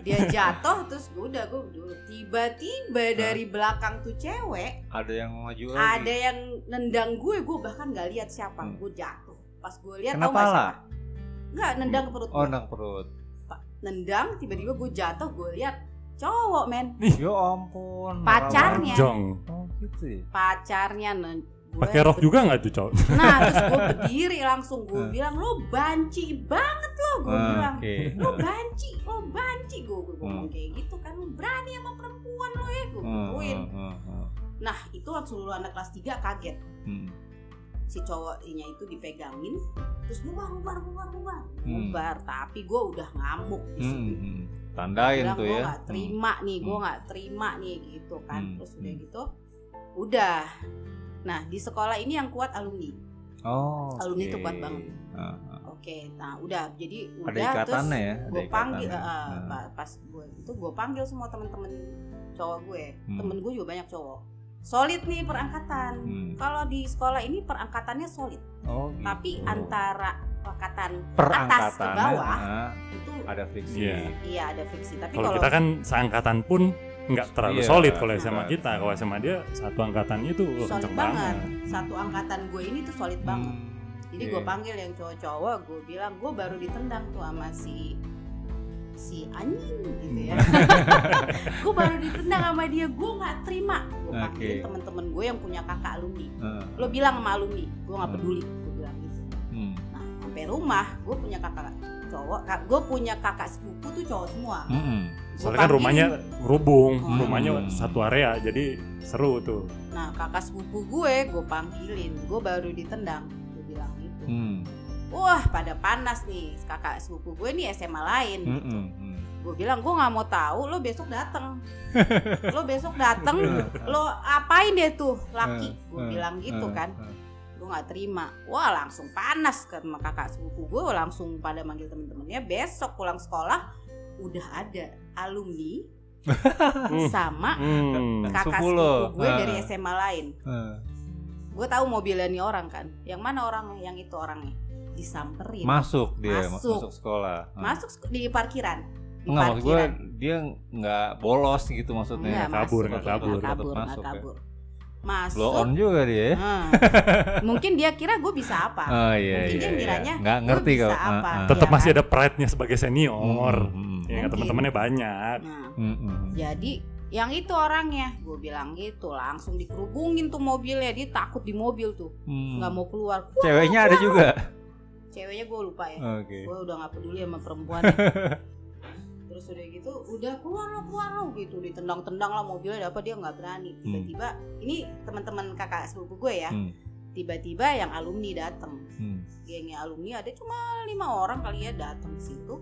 Dia jatuh terus gue udah gue dulu tiba-tiba dari belakang tuh cewek Ada yang maju lagi. ada yang nendang gue, gue bahkan nggak lihat siapa, Hmm. gue jatuh. Pas gue lihat Kena tau nggak pala? siapa? Nggak nendang ke perut Oh, gue. nang perut. Nendang, tiba-tiba gue jatuh, gue lihat cowok men, Ya ampun. Pacarnya. Jong. Oh gitu ya. pacarnya Pakai rok juga nggak tuh cowok? Nah terus gue (laughs) berdiri langsung gue Hmm. bilang lo banci banget lo gue Ah, bilang Oke. lo banci lo banci gue gue ngomong Hmm. kayak gitu kan lo berani sama perempuan lo ya gue Hmm, gituin hmm, hmm, hmm. nah itu seluruh anak kelas 3 kaget Hmm. Si cowoknya itu dipegangin terus bubar bubar bubar bubar Hmm. bubar tapi gue udah ngamuk di Hmm, situ hmm. Tandain bilang tuh gue ya. nggak terima nih gue Hmm. nggak terima nih gitu kan Hmm. terus udah Hmm. gitu udah nah di sekolah ini yang kuat alumni Oh. Alumni tuh kuat banget. Ah. Oke, nah udah jadi Ada udah ya. Ada gue panggil ikatannya. eh, Ah. pa- pas gue itu gue panggil semua temen-temen cowok gue, Hmm. temen gue juga banyak cowok, solid nih perangkatan. Hmm. Kalau di sekolah ini perangkatannya solid, Oh, gitu. tapi antara angkatan atas ke bawah ah, itu ada friksi. Iya. iya ada friksi. Tapi Kalau kita kan seangkatan pun nggak terlalu Iya, solid kalau SMA nggak. kita. Kalau SMA dia satu angkatannya itu solid banget, banget. satu angkatan gue ini tuh solid banget. Hmm. Jadi Oke. gue panggil yang cowok-cowok, gue bilang gue baru ditendang tuh sama si si anjing gitu ya. (laughs) gue baru ditendang sama dia, gue nggak terima. Gue panggil Oke. temen-temen gue yang punya kakak alumni. Ah, Lo bilang sama alumni, gue nggak Hmm. peduli. Gue bilang gitu. hmm. Nah sampai rumah, gue punya kakak cowok, gue punya kakak sepupu tuh cowok semua. Gua Soalnya kan rumahnya rubung, Hmm. rumahnya satu area, jadi seru tuh. Nah kakak sepupu gue, gue panggilin, gue baru ditendang. Gue bilang gitu. Hmm. Wah pada panas nih kakak sepupu gue nih SMA lain. Gitu. Hmm. gue bilang gue nggak mau tahu lo besok dateng (laughs) lo besok dateng lo apain deh tuh laki gue Eh, bilang gitu eh, kan eh. gue nggak terima wah langsung panas ke sama kakak sepupu gue langsung pada manggil temen-temennya besok pulang sekolah udah ada alumni (laughs) sama Hmm. kakak Sepupu gue dari SMA lain Eh. gue tahu mobilnya nih orang kan yang mana orangnya yang itu orangnya disamperin Masuk dia Masuk. masuk, sekolah. Ah. masuk di parkiran di Enggak maksud gue parkiran dia nggak bolos gitu maksudnya. Enggak, kabur, masuk. nggak Nggak kabur. kabur, nggak masuk ya. kabur. Masuk. Blow on juga dia. ya. Hmm. (laughs) Mungkin dia kira gue bisa apa? Oh iya Mungkin iya. dia iya. ngiranya nggak ngerti bisa kok. apa. Ah, ah. Tetap Iya masih kan? ada pride-nya sebagai senior. Hmm, hmm, Ya Mungkin. teman-temannya banyak. Nah, hmm, hmm. jadi yang itu orangnya, gue bilang gitu, langsung dikerubungin tuh mobilnya, dia takut di mobil tuh, Hmm. nggak mau keluar. Ceweknya ada juga. Ceweknya gue lupa ya, Oke. gue udah nggak peduli sama perempuan. (laughs) Terus udah gitu, udah keluar lo keluar lo gitu, ditendang-tendang lah mobilnya, apa dia nggak berani. Tiba-tiba, ini teman-teman kakak sepupu gue ya, Hmm, tiba-tiba yang alumni datang. hmm. gengnya alumni ada cuma lima orang kali ya datang ke situ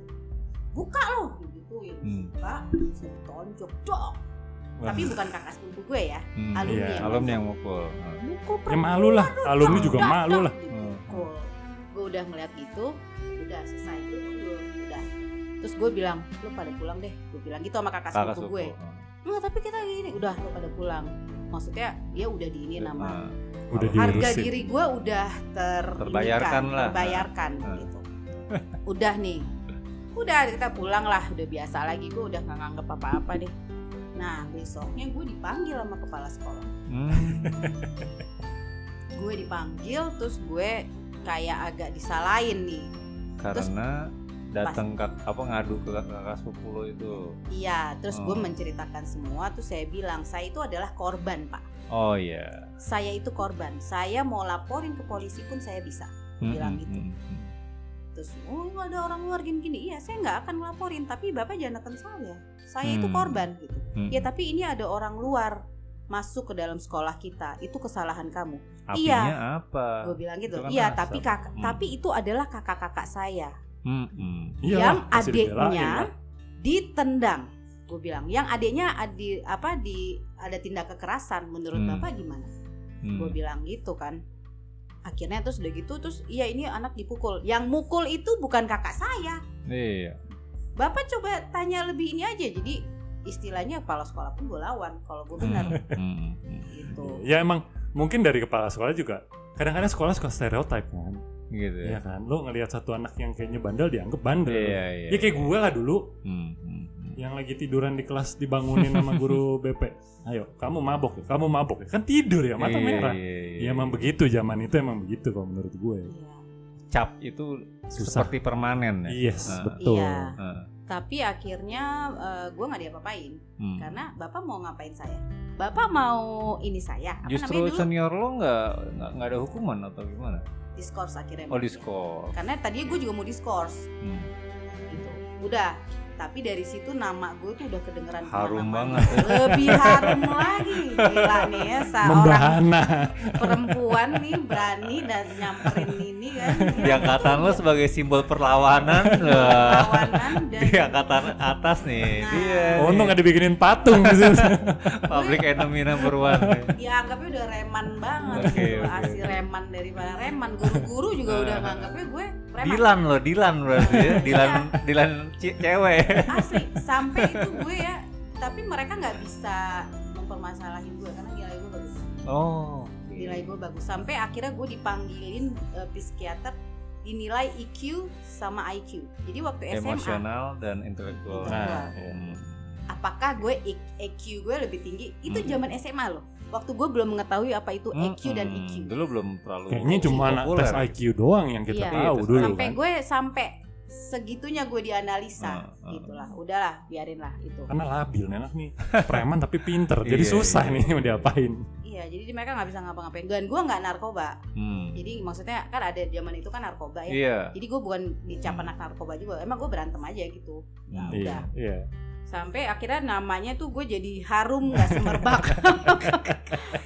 buka loh gituin Hmm. buka saya tonjok dok Wah. tapi bukan kakak sepupu gue ya Hmm. alumni Iya. yang Alumni yang mukul. Mukul Ya malu lah, alumni juga malu lah. gitu. Hmm. Mukul. Gue udah ngeliat gitu udah selesai gue udah terus gue bilang lu pada pulang deh gue bilang gitu sama kakak, Kakak sepupu gue. Nggak, tapi kita gini udah lu pada pulang maksudnya dia udah diinin sama Ah. Udah harga diurusin. diri gue udah ter Terbayarkan lah. terbayarkan Nah. gitu udah nih udah kita pulang lah udah biasa lagi gue udah nggak nganggep apa-apa deh nah besoknya gue dipanggil sama kepala sekolah Hmm. gue dipanggil terus gue kayak agak disalahin nih Karena datang ke apa ngadu ke kakak sepupu lo itu. iya terus gue Oh. menceritakan semua terus saya bilang saya itu adalah korban pak Oh iya. saya itu korban saya mau laporin ke polisi pun saya bisa Hmm, bilang hmm, gitu. hmm, hmm. terus oh ada orang luar gini-gini iya saya nggak akan ngelaporin tapi bapak jangan neken saya saya itu Hmm. korban gitu Hmm. ya tapi ini ada orang luar masuk ke dalam sekolah kita itu kesalahan kamu Apinya iya. apa? gue bilang gitu Itu kan iya asap. tapi kakak Hmm. tapi itu adalah kakak-kakak saya Hmm, hmm. Iyalah, yang dibelain adiknya ditendang gue bilang yang adiknya adi apa di ada tindak kekerasan menurut Hmm. bapak gimana Hmm. gue bilang gitu kan akhirnya terus udah gitu terus iya ini anak dipukul yang mukul itu bukan kakak saya Iya. bapak coba tanya lebih ini aja jadi istilahnya kepala sekolah pun gue lawan kalau gue benar Hmm, hmm. gitu Ya emang mungkin dari kepala sekolah juga. Kadang-kadang sekolah suka stereotip kan. Gitu Iya ya. kan. Lo ngelihat satu anak yang kayaknya bandel dianggap bandel. Iya, iya. Ya kayak gue lah dulu Hmm, hmm, hmm. yang lagi tiduran di kelas dibangunin sama guru (laughs) BP. Ayo, kamu mabok ya? Kamu mabok ya? Kan tidur ya, mata Iya, merah. iya, iya, Ya emang iya. begitu zaman itu emang begitu kalau menurut gue. Iya. Cap itu Susah. seperti permanen ya. Yes, Ah. betul. Iya. Ah. Tapi akhirnya gue nggak diapa-apain Hmm. karena bapak mau ngapain saya bapak mau ini saya apa Justru namanya dulu senior lo nggak nggak ada hukuman atau gimana? diskors akhirnya Oh dia. diskor. karena tadinya gue juga mau diskors Hmm. gitu udah tapi dari situ nama gue tuh udah kedengeran Harum banget. lebih harum lagi gila nih ya seorang perempuan nih berani dan nyamperin ini kan Di angkatan lo sebagai simbol perlawanan perlawanan dan Di angkatan atas nih Nah. dia. Oh, untung gak dibikinin patung di situ. (laughs) Public enemy number one. nih. ya anggapnya udah reman banget Oke, gitu oke. asli reman daripada reman guru-guru juga udah Nah. nganggapnya gue reman Dilan loh, Dilan berarti ya. Dilan Dilan ce- cewek. Asli sampai itu gue ya tapi mereka nggak bisa mempermasalahin gue karena nilai gue bagus Oh. nilai gue bagus sampai akhirnya gue dipanggilin eh, psikiater dinilai IQ sama IQ jadi waktu SMA Emosional dan intelektual. Nah, Hmm. apakah gue EQ gue lebih tinggi itu Hmm. zaman SMA loh waktu gue belum mengetahui apa itu EQ dan IQ Dulu belum terlalu Kayaknya cuma tes IQ doang yang kita Iya. tahu Iya, dulu sampai kan. gue sampai segitunya gue dianalisa Hmm, hmm. gitulah udahlah biarin lah itu Karena labil nih anak nih preman tapi pinter, (laughs) jadi Iya, susah iya. nih mau diapain. iya jadi mereka nggak bisa ngapa-ngapain dan gue nggak narkoba Hmm. jadi maksudnya kan ada zaman itu kan narkoba ya Iya. jadi gue bukan dicap anak narkoba juga emang gue berantem aja gitu ya Hmm. Iya, udah iya. sampai akhirnya namanya tuh gue jadi harum nggak semerbak (laughs)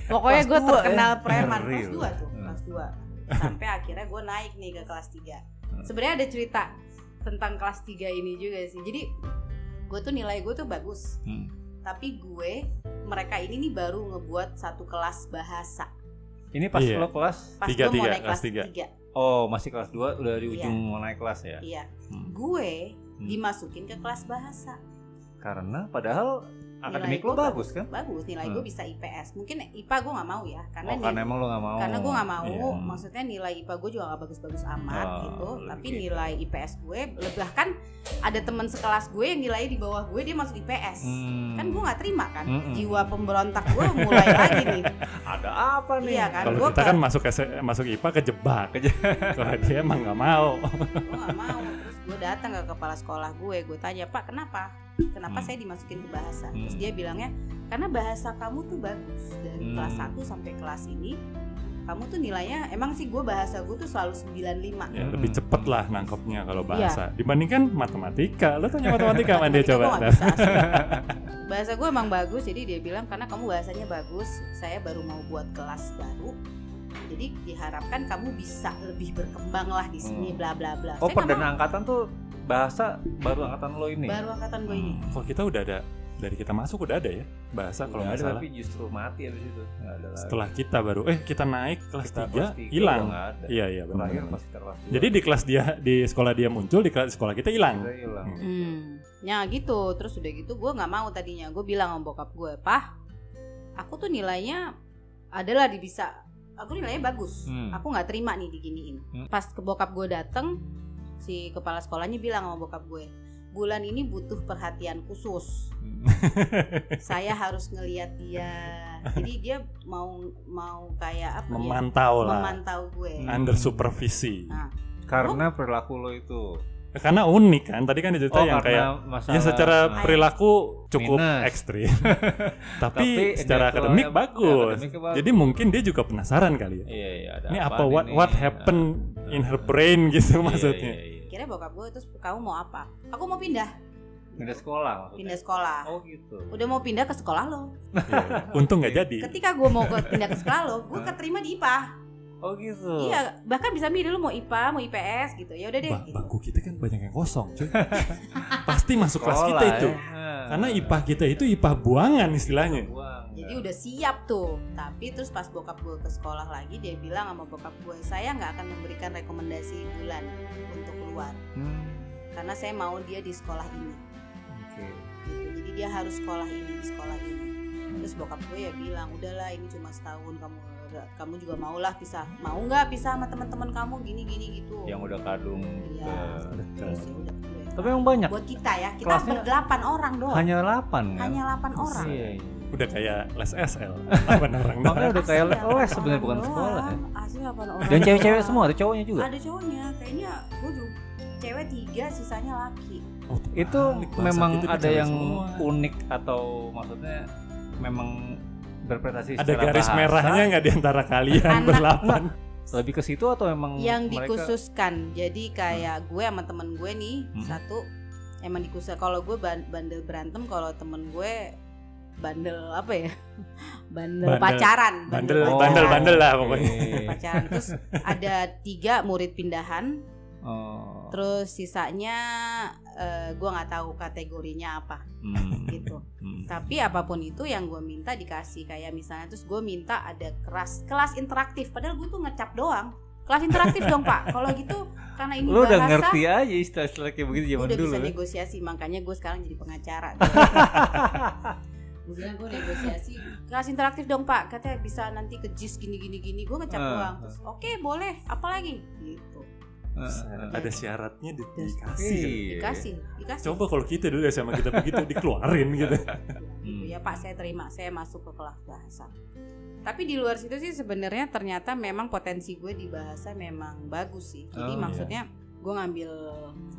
pokoknya gue dua terkenal ya? preman kelas. 2 tuh kelas 2 (laughs) sampai akhirnya gue naik nih ke kelas 3 Hmm. sebenarnya ada cerita tentang kelas 3 ini juga sih jadi gue tuh nilai gue tuh bagus Hmm. tapi gue mereka ini nih baru ngebuat satu kelas bahasa Ini pas Iya. lo kelas pas Tiga, gue mau tiga, naik kelas kelas tiga. 3 Oh, masih kelas 2 udah di Iya. ujung mau naik kelas ya? iya Hmm. gue Hmm. dimasukin ke kelas bahasa Karena padahal akademik Nilai lo bagus kan? bagus nilai gue Hmm. bisa IPS mungkin IPA gue nggak mau ya karena oh, karena emang lo gak mau. karena gue nggak mau Iya. maksudnya nilai IPA gue juga nggak bagus-bagus amat Oh, gitu lebih tapi gitu. nilai IPS gue bahkan ada teman sekelas gue yang nilai di bawah gue dia masuk IPS Hmm. kan gue nggak terima kan Mm-mm. jiwa pemberontak gue mulai lagi nih (laughs) Ada apa nih? Iya kan? Kalau kita ke- kan masuk masuk IPA kejebak. Keje- Kalau dia emang nggak mau. gue nggak mau gue datang ke kepala sekolah gue gue tanya pak kenapa kenapa Hmm. saya dimasukin ke bahasa terus Hmm. dia bilangnya karena bahasa kamu tuh bagus dari Hmm. kelas 1 sampai kelas ini kamu tuh nilainya emang sih gue bahasa gue tuh selalu 95 Ya, Hmm. lebih cepet lah nangkepnya kalau Iya. bahasa dibandingkan matematika. Lo tanya (laughs) matematika sama dia coba. bisa (laughs) bahasa gue emang bagus jadi dia bilang karena kamu bahasanya bagus saya baru mau buat kelas baru jadi diharapkan kamu bisa lebih berkembang lah di sini Hmm. bla bla bla Oh, Saya perdana angkatan tuh bahasa baru angkatan lo ini. baru angkatan gue ini Hmm. Kalau kita udah ada dari kita masuk udah ada ya bahasa kalau nggak ada salah. tapi justru mati abis itu. Ada lagi. Setelah kita baru eh kita naik kelas Kita 3 kelas tiga hilang. Iya iya benar. Benar. kelas Jadi di kelas dia di sekolah dia muncul di kelas sekolah kita hilang. Hmm. Hmm, ya gitu. Terus udah gitu gue nggak mau tadinya. Gue bilang sama bokap gue, pah, aku tuh nilainya adalah di bisa aku nilainya bagus. Hmm. aku nggak terima nih diginiin. Hmm. pas ke bokap gue dateng si kepala sekolahnya bilang sama bokap gue bulan ini butuh perhatian khusus. (laughs) Saya harus ngelihat dia. Jadi dia mau mau kayak apa ya? Memantau lah. Memantau gue. Hmm. under supervisi. Nah karena perilaku lo itu karena unik kan tadi kan cerita yang kayak masalah ya secara perilaku cukup Minus. ekstrim. (laughs) Tapi, Tapi secara akademik ya, bagus. akademiknya bagus. jadi mungkin dia juga penasaran kali ya. Iya iya ada ini apa what ini? what happened Ah, in her brain gitu Iya, maksudnya? iya, iya. kira bokap gue terus kamu mau apa? Aku mau pindah. Pindah sekolah maksudnya? pindah sekolah. Oh gitu. Udah mau pindah ke sekolah lo. Iya. untung nggak jadi. Ketika gue mau ke, pindah ke sekolah lo gue keterima di IPA oh gitu iya bahkan bisa milih lu mau IPA mau IPS gitu ya udah deh Ba- gitu. bangku kita kan banyak yang kosong cuy (laughs) pasti masuk kelas Sekolah, kita itu ya. Karena IPA kita itu IPA buangan istilahnya Buang, Jadi ya. udah siap tuh. Tapi terus pas bokap gue ke sekolah lagi dia bilang sama bokap gue, saya nggak akan memberikan rekomendasi bulan untuk keluar Hmm, karena saya mau dia di sekolah ini. oke. Gitu. Jadi dia harus sekolah ini di sekolah ini. Terus bokap gue ya bilang, udahlah ini cuma setahun kamu kamu juga maulah pisah. Mau nggak pisah sama teman-teman kamu gini gini gitu. yang udah kadung Iya. ke- Terus ya udah gue. tapi emang banyak buat kita ya, kita Kelasnya berdelapan orang doang. hanya 8 kan Hanya 8 orang. Iya, iya. udah kayak les SL (laughs) delapan orang doang. Makanya udah kayak les delapan sebenarnya bukan sekolah ya. Asli 8 orang. Dan cewek-cewek semua, ada cowoknya juga. Ada cowoknya, kayaknya gue juga cewek tiga, sisanya laki. Oh, Itu bahasa memang kita ada yang semua. unik atau maksudnya memang berprestasi ada garis bahasa, merahnya nggak di antara kalian Anak- berdelapan lebih ke situ atau emang yang mereka dikhususkan, jadi kayak gue sama temen gue nih Hmm. satu emang dikhusus. Kalau gue ban- bandel berantem, kalau temen gue bandel apa ya? (laughs) Bandel, Bandel- pacaran. bandel Oh, bandel pacaran. bandel lah pokoknya Pacaran. Terus ada tiga murid pindahan, Oh. terus sisanya eh, gue nggak tahu kategorinya apa Hmm. (laughs) gitu. Hmm. Tapi apa pun itu yang gue minta dikasih kayak misalnya terus gue minta ada kelas kelas interaktif padahal gue tuh ngecap doang. Kelas interaktif dong pak. Kalau gitu karena ini (laughs) Lu udah bahasa ngerti aja istilah-istilah kayak begitu zaman udah dulu. bisa ya. negosiasi makanya gue sekarang jadi pengacara. (laughs) gue bilang gue negosiasi kelas interaktif dong pak katanya bisa nanti ke JIS gini gini gini gue ngecap Ah, doang terus oke boleh apalagi gitu Heeh. ada syaratnya di- dikasih Iya. dikasih dikasih coba kalau kita dulu ya sama kita begitu dikeluarin gitu (laughs) gitu Hmm. ya Pak saya terima saya masuk ke kelas bahasa tapi di luar situ sih sebenarnya ternyata memang potensi gue di bahasa memang bagus sih jadi Oh, iya. maksudnya gue ngambil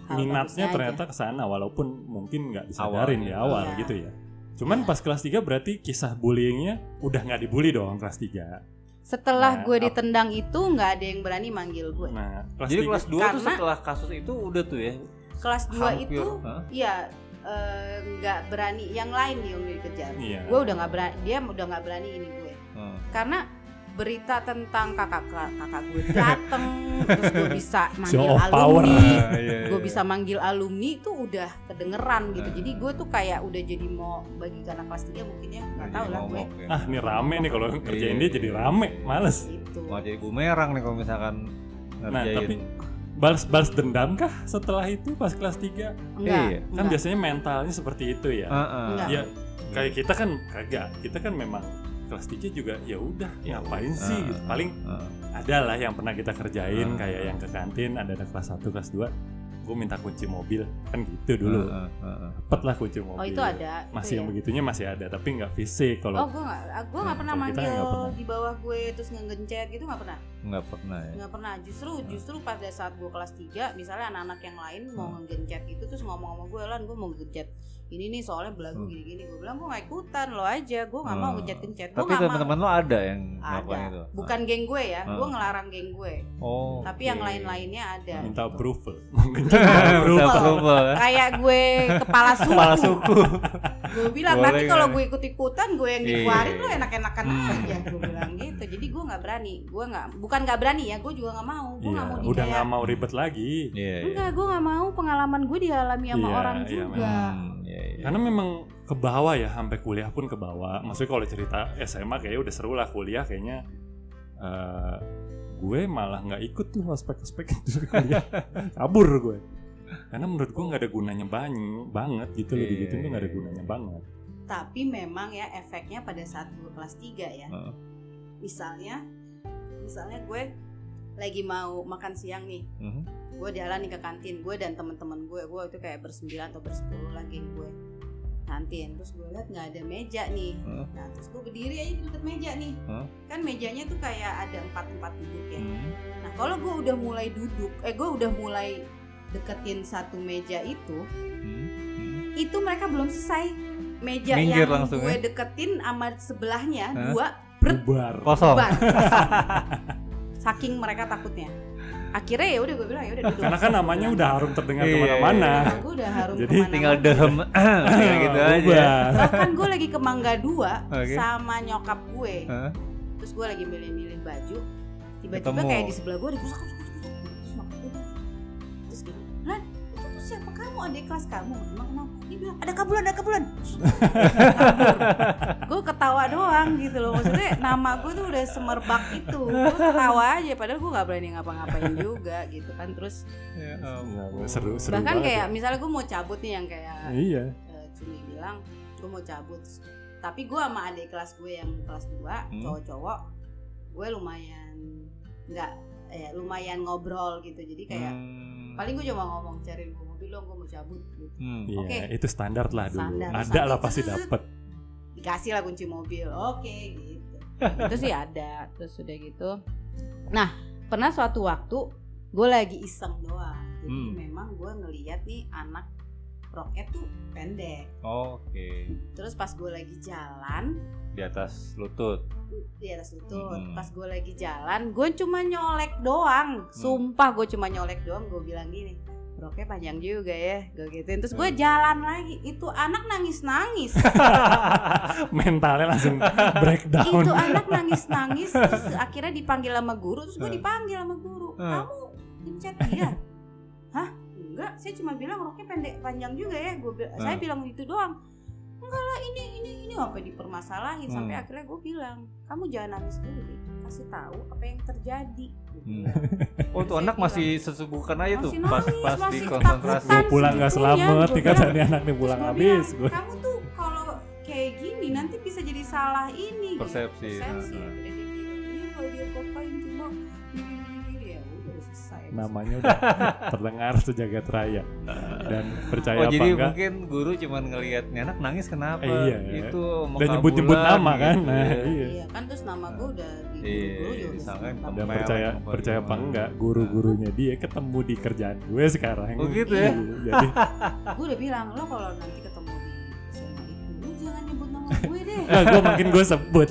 hal minatnya ternyata ke sana walaupun mungkin nggak disadarin di Awalnya. awal Iya. gitu ya cuman Iya. pas kelas 3 berarti kisah bullyingnya udah nggak dibully dong kelas 3 setelah Nah, gue ditendang itu nggak ada yang berani manggil gue nah kelas Jadi 3 kelas 2 tuh setelah kasus itu udah tuh ya. kelas 2 hampir, itu hah? iya eh, nggak berani yang lain yang dikejar Iya. gue udah nggak berani dia udah nggak berani ini gue Hmm. karena berita tentang kakak kakak gue dateng terus gue bisa (laughs) manggil Show alumni Ah, iya, iya. gue bisa manggil alumni itu udah kedengeran gitu Ah. jadi gue tuh kayak udah jadi mau bagi anak kelas 3 mungkin ya nggak tahu lah gue ya. ah ini rame nih kalau kerjain Iya, dia iya. jadi rame males itu Mau jadi bumerang nih kalau misalkan nah ngerjain. tapi balas balas dendam kah setelah itu pas kelas 3 enggak, Iya. kan enggak. biasanya mentalnya seperti itu ya Heeh. Enggak. ya kayak kita kan kagak kita kan memang kelas 3 juga ya udah ngapain sih Heeh. gitu. paling Heeh. ada lah yang pernah kita kerjain Ah. kayak yang ke kantin ada anak kelas 1 kelas 2 gue minta kunci mobil kan gitu dulu Heeh, heeh. dapet lah kunci mobil oh itu ada itu masih ya? yang begitunya masih ada tapi nggak fisik oh kalau gue nggak gue nggak Nah, pernah manggil pernah. di bawah gue terus ngegencet gitu nggak pernah Nggak pernah ya. nggak pernah justru justru pada saat gue kelas 3 misalnya anak-anak yang lain mau Hmm. ngegencet gitu terus ngomong sama gue lan gue mau ngegencet ini nih soalnya belagu Hmm. gini-gini gue bilang gue nggak ikutan lo aja gue nggak mau Hmm. ngegencet-gencet gue Tapi nggak mau teman-teman lo ada yang ada itu. bukan geng gue ya gue Hmm. ngelarang geng gue Oh. tapi yang lain-lainnya ada minta gitu. approval (laughs) minta approval ya. kayak gue kepala (laughs) suku, Kepala suku. gue bilang Boleh nanti kalau gue ikut-ikutan gue yang Iya. dikeluarin lo enak-enakan Hmm. aja gue bilang gitu jadi gue nggak berani gue nggak bukan nggak berani ya gue juga nggak mau gue nggak mau di udah nggak mau ribet lagi Iya, iya. Enggak, gue nggak mau pengalaman gue dialami sama Iya, orang iya, juga. Hmm, iya, iya. karena memang ke bawah ya sampai kuliah pun ke bawah maksudnya kalau cerita SMA kayaknya udah seru lah kuliah kayaknya eh, gue malah nggak ikut tuh ospek-ospek (laughs) itu kuliah kabur gue karena menurut gue nggak ada gunanya banyak banget gitu loh digituin tuh nggak ada iya, gunanya banget Tapi memang ya efeknya pada saat gue kelas 3 ya. Heeh. Misalnya misalnya gue lagi mau makan siang nih Mhm. gue jalan nih ke kantin gue dan teman-teman gue gue itu kayak bersembilan atau bersepuluh lagi gue kantin terus gue lihat nggak ada meja nih Heeh. nah terus gue berdiri aja di dekat meja nih Hah? kan mejanya tuh kayak ada empat empat duduk ya Mhm. nah kalau gue udah mulai duduk eh gue udah mulai deketin satu meja itu Mhm. Mhm. itu mereka belum selesai meja Minggir yang langsung gue ya? deketin sama sebelahnya Hah? dua bubar kosong bubar. (laughs) (laughs) saking mereka takutnya. Akhirnya ya udah gue bilang ya udah duduk. Karena kan namanya udah harum terdengar Iya, ke mana-mana. Nama gue udah harum Jadi ke mana-mana. tinggal dehem (laughs) gitu aja. Bahkan gue lagi ke Mangga Dua Oke. sama nyokap gue. Hah? terus gue lagi milih-milih baju. Tiba-tiba kayak di sebelah gue ada kusuk kusuk kusuk terus nyokap gue terus gini Lan itu tuh siapa kamu? Adik kelas kamu. Emang kenapa dia bilang ada kabulan ada kabulan (laughs) gue ketawa doang gitu loh maksudnya nama gue tuh udah semerbak itu gue ketawa aja padahal gue nggak berani ngapa-ngapain juga gitu kan terus Ya ampun. seru seru bahkan banget kayak ya. misalnya gue mau cabut nih yang kayak iya eh, Cumi bilang gue mau cabut tapi gue sama adik kelas gue yang kelas 2 Hmm. cowok-cowok gue lumayan nggak eh, lumayan ngobrol gitu jadi kayak Hmm. paling gue cuma ngomong cari gue mobil dong gue mau cabut gitu Hmm. iya Oke. itu standar lah dulu Standar. ada Standar. lah pasti dapet dikasih lah kunci mobil oke gitu (laughs) itu sih ada terus udah gitu nah pernah suatu waktu gue lagi iseng doang jadi Hmm. memang gue ngeliat nih anak roket tuh pendek Oke. terus pas gue lagi jalan Di atas lutut. di atas lutut Hmm. pas gue lagi jalan gue cuma nyolek doang sumpah gue cuma nyolek doang gue bilang gini roknya panjang juga ya gue gituin. Terus gue Hmm. jalan lagi itu anak nangis nangis (laughs) mentalnya langsung breakdown. Itu anak nangis nangis terus akhirnya dipanggil sama guru terus gue Hmm. dipanggil sama guru. Hmm. kamu gencet dia? Hah? Enggak saya cuma bilang roknya pendek panjang juga ya. Gue saya bilang itu doang. Enggak lah ini ini ini apa dipermasalahin? Sampai akhirnya gue bilang kamu jangan nangis dulu deh kasih tahu apa yang terjadi Gua Hmm. Oh tuh anak bilang, masih sesubukan aja tuh Masih pas nangis, pas di konsentrasi. gue pulang nggak selamat nih anak nih pulang habis bilang, gue kamu tuh kalau kayak gini nanti bisa jadi salah ini gitu. Persepsi, persepsi nah, nah. Udah dia bilang, iya kalau dia kokain cuma namanya udah (laughs) terdengar sejagat raya. Dan percaya Oh apa jadi enggak? mungkin guru cuman ngelihat "Nih anak nangis kenapa? Eh, iya. Itu udah nyebut-nyebut nama kan? Gitu nah ya. iya. Iya kan terus nama gue udah di Iya, guru juga udah disangkain sempat. dan percaya apa percaya apa enggak? Guru-gurunya dia ketemu di kerjaan gue sekarang. Oh, gitu ya? Iya, jadi (laughs) gue udah bilang lo kalau nanti ketemu di SMA itu jangan nyebut nama gue deh. (laughs) Nah, gue makin gue sebut.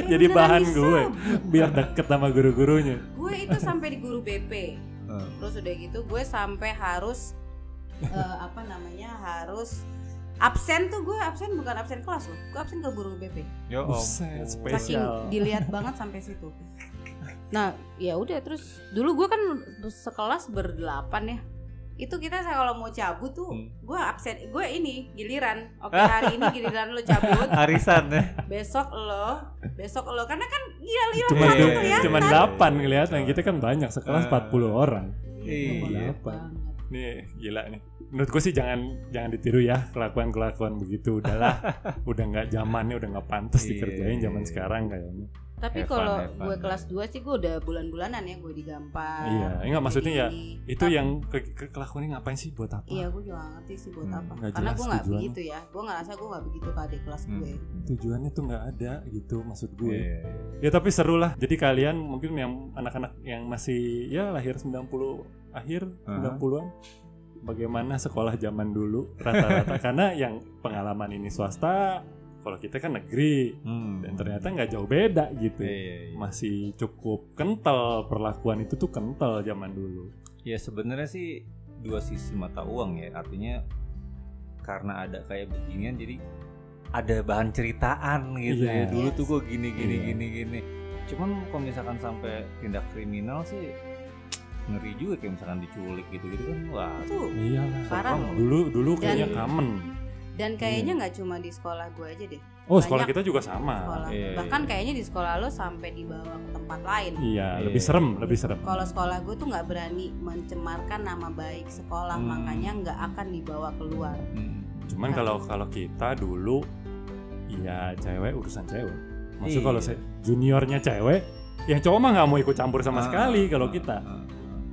Jadi bahan gue biar deket sama guru-gurunya itu sampai di guru BP Hmm. terus udah gitu gue sampai harus eh, apa namanya harus absen tuh gue absen bukan absen kelas loh gue absen ke guru BP Yo, om. spesial. saking dilihat banget sampai situ nah ya udah terus dulu gue kan sekelas berdelapan ya itu kita saya kalau mau cabut tuh Hmm. gue absen gue ini giliran oke hari ini (laughs) giliran lo cabut Arisan ya. besok lo besok lo karena kan gila gila cuma Iya, satu iya, kelihatan cuma iya. delapan kelihatan kita kan banyak sekelas Ah. 40 orang Iya. Delapan. nih gila nih menurut gue sih jangan jangan ditiru ya kelakuan kelakuan begitu udahlah (laughs) udah nggak zamannya udah nggak pantas Iya, dikerjain zaman iya. sekarang kayaknya tapi kalau gue kelas 2 sih gue udah bulan-bulanan ya gue digampar Iya, enggak, maksudnya ya, itu Tapi- yang ke, ke- kelakuannya ngapain sih buat apa Iya gue juga ngerti sih buat Hmm, apa nggak Karena gue gak tujuannya. begitu ya Gue ngerasa gue gak begitu ke adik kelas Hmm. gue tujuannya tuh nggak ada gitu maksud gue Iya. ya tapi seru lah jadi kalian mungkin yang anak-anak yang masih ya lahir 90 akhir Aha. 90-an bagaimana sekolah zaman dulu rata-rata (laughs) karena yang pengalaman ini swasta kalau kita kan negeri Hmm. dan ternyata nggak jauh beda gitu Iya, iya. masih cukup kental perlakuan itu tuh kental zaman dulu Ya sebenarnya sih dua sisi mata uang ya. Artinya karena ada kayak beginian jadi ada bahan ceritaan gitu Iya. ya. Dulu Yes. tuh gue gini gini Iya. gini gini. Cuman kalau misalkan sampai tindak kriminal sih ngeri juga kayak misalkan diculik gitu-gitu kan wah Itu iya Parah dulu dulu kayaknya common Dan kayaknya gak cuma di sekolah gue aja deh oh sekolah Banyak kita juga sama sekolah. Iya, Bahkan iya. kayaknya di sekolah lo sampai dibawa ke tempat lain iya Iya. lebih serem lebih serem Kalau sekolah gue tuh gak berani mencemarkan nama baik sekolah Hmm. Makanya gak akan dibawa keluar Hmm. Cuman kalau kalau kita dulu ya cewek urusan cewek. Maksud Iya. kalau saya juniornya cewek yang cowok mah nggak mau ikut campur sama Ah, sekali kalau ah, kita ah, ah.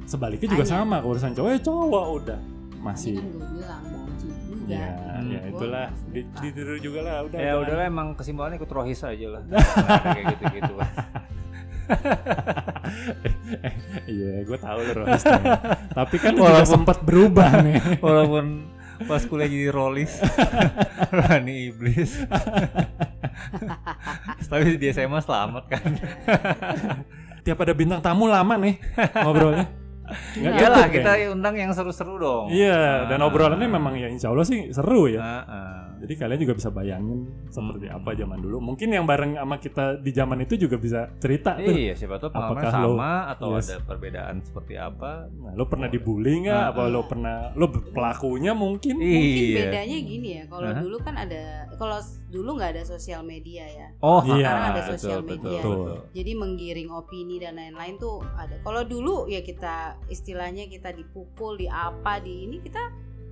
sebaliknya juga Hanya. sama urusan cowok ya cowok udah Ini masih kan gue bilang banci juga. ya Hmm. Ya itulah di, ditiru juga lah udah Ya udahlah emang kesimpulannya ikut rohis aja lah. (laughs) Kayak gitu-gitu. (laughs) iya gue tahu lu Rohis tapi kan Walaupun- sempat berubah nih (laughs) Walaupun pas kuliah jadi rolis, Rani iblis. Tapi di SMA selamat kan. tiap ada bintang tamu lama nih ngobrolnya Nggak Iyalah cukup kita ya? undang yang seru-seru dong. iya dan Ah. obrolannya memang ya insya Allah sih seru ya Ah, ah. Jadi kalian juga bisa bayangin seperti Hmm. apa zaman dulu mungkin yang bareng sama kita di zaman itu juga bisa cerita tuh Iya, siapa tahu pengalaman Apakah lo- sama atau Yes. ada perbedaan seperti apa. Nah, lo pernah dibully nggak? Ah, apa lo pernah lo pelakunya mungkin? Mungkin Iya. bedanya gini ya. Kalau Hah? dulu kan ada, kalau dulu nggak ada sosial media ya. Oh, Iya, sekarang ada betul, sosial betul, media. betul. Jadi menggiring opini dan lain-lain tuh ada. Kalau dulu ya kita istilahnya kita dipukul, di apa, di ini kita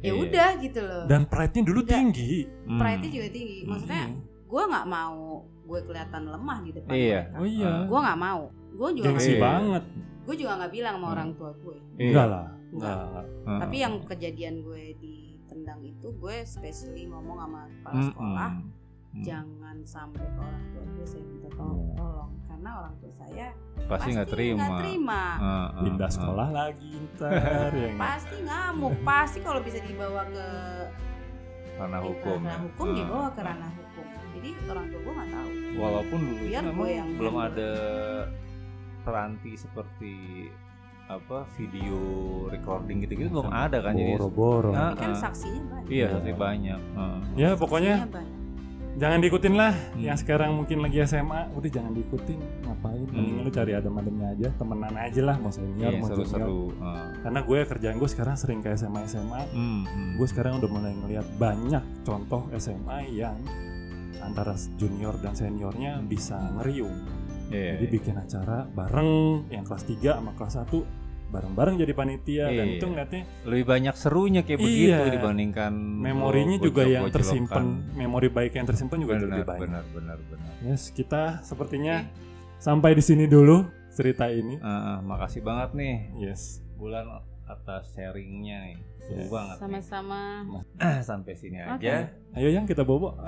ya Iya. udah gitu loh. Dan pride-nya dulu tinggi. Hmm. Pride-nya juga tinggi. Maksudnya Hmm. gue nggak mau gue kelihatan lemah di depan Iya. mereka. Oh iya. Gue nggak mau. Gue juga Gengsi banget. gue juga nggak bilang sama Hmm. orang tua gue. Iya. Enggak lah. Enggak. Enggak. enggak. Tapi yang kejadian gue ditendang itu gue spesially ngomong sama kepala Hmm, sekolah hmm. Hmm. jangan sampai ke orang tua gue saya minta tolong, Iya. tolong karena orang tua saya pasti nggak terima. nggak terima. Ah, ah, Pindah ah. sekolah lagi ntar (laughs) ya nggak? pasti ngamuk pasti kalau bisa dibawa ke Karena ke hukum. ranah hukum Ah. dibawa ke ranah hukum jadi orang tua gue nggak tahu Walaupun dulu Biar gue memang yang belum handle. ada peranti seperti apa video recording gitu-gitu belum ada kan jadi Boro-boro. Ah, Tapi kan saksinya banyak iya saksi banyak. Ah. Ya pokoknya Saksinya banyak. Jangan diikutin lah. Hmm. Yang sekarang mungkin lagi SMA, udah jangan diikutin. Ngapain? Hmm. lu cari adem-ademnya aja, temenan aja lah, mau senior, Iya mau junior. seru-seru. Ah. Karena gue kerjaan gue sekarang sering ke SMA SMA. Hmm, hmm. Gue sekarang udah mulai ngelihat banyak contoh SMA yang antara junior dan seniornya bisa ngeriung. Iya, Jadi iya. bikin acara bareng yang kelas 3 sama kelas 1 bareng-bareng jadi panitia dan Iya. itu ngeliatnya lebih banyak serunya kayak Iya. begitu dibandingkan memorinya lo juga yang tersimpan memori baik yang tersimpan juga benar, lebih banyak. benar benar benar Yes, kita sepertinya sampai di sini dulu cerita ini. Ah, ah, makasih banget nih Yes. bulan atas sharingnya nih seru Yes. banget sama-sama (clears throat) sampai sini Oke. aja Ayo yang kita bobo. (laughs)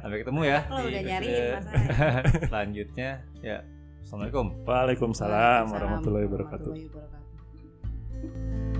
sampai ketemu ya Kalau udah di nyariin (laughs) selanjutnya ya assalamualaikum Waalaikumsalam warahmatullahi wabarakatuh. warahmatullahi wabarakatuh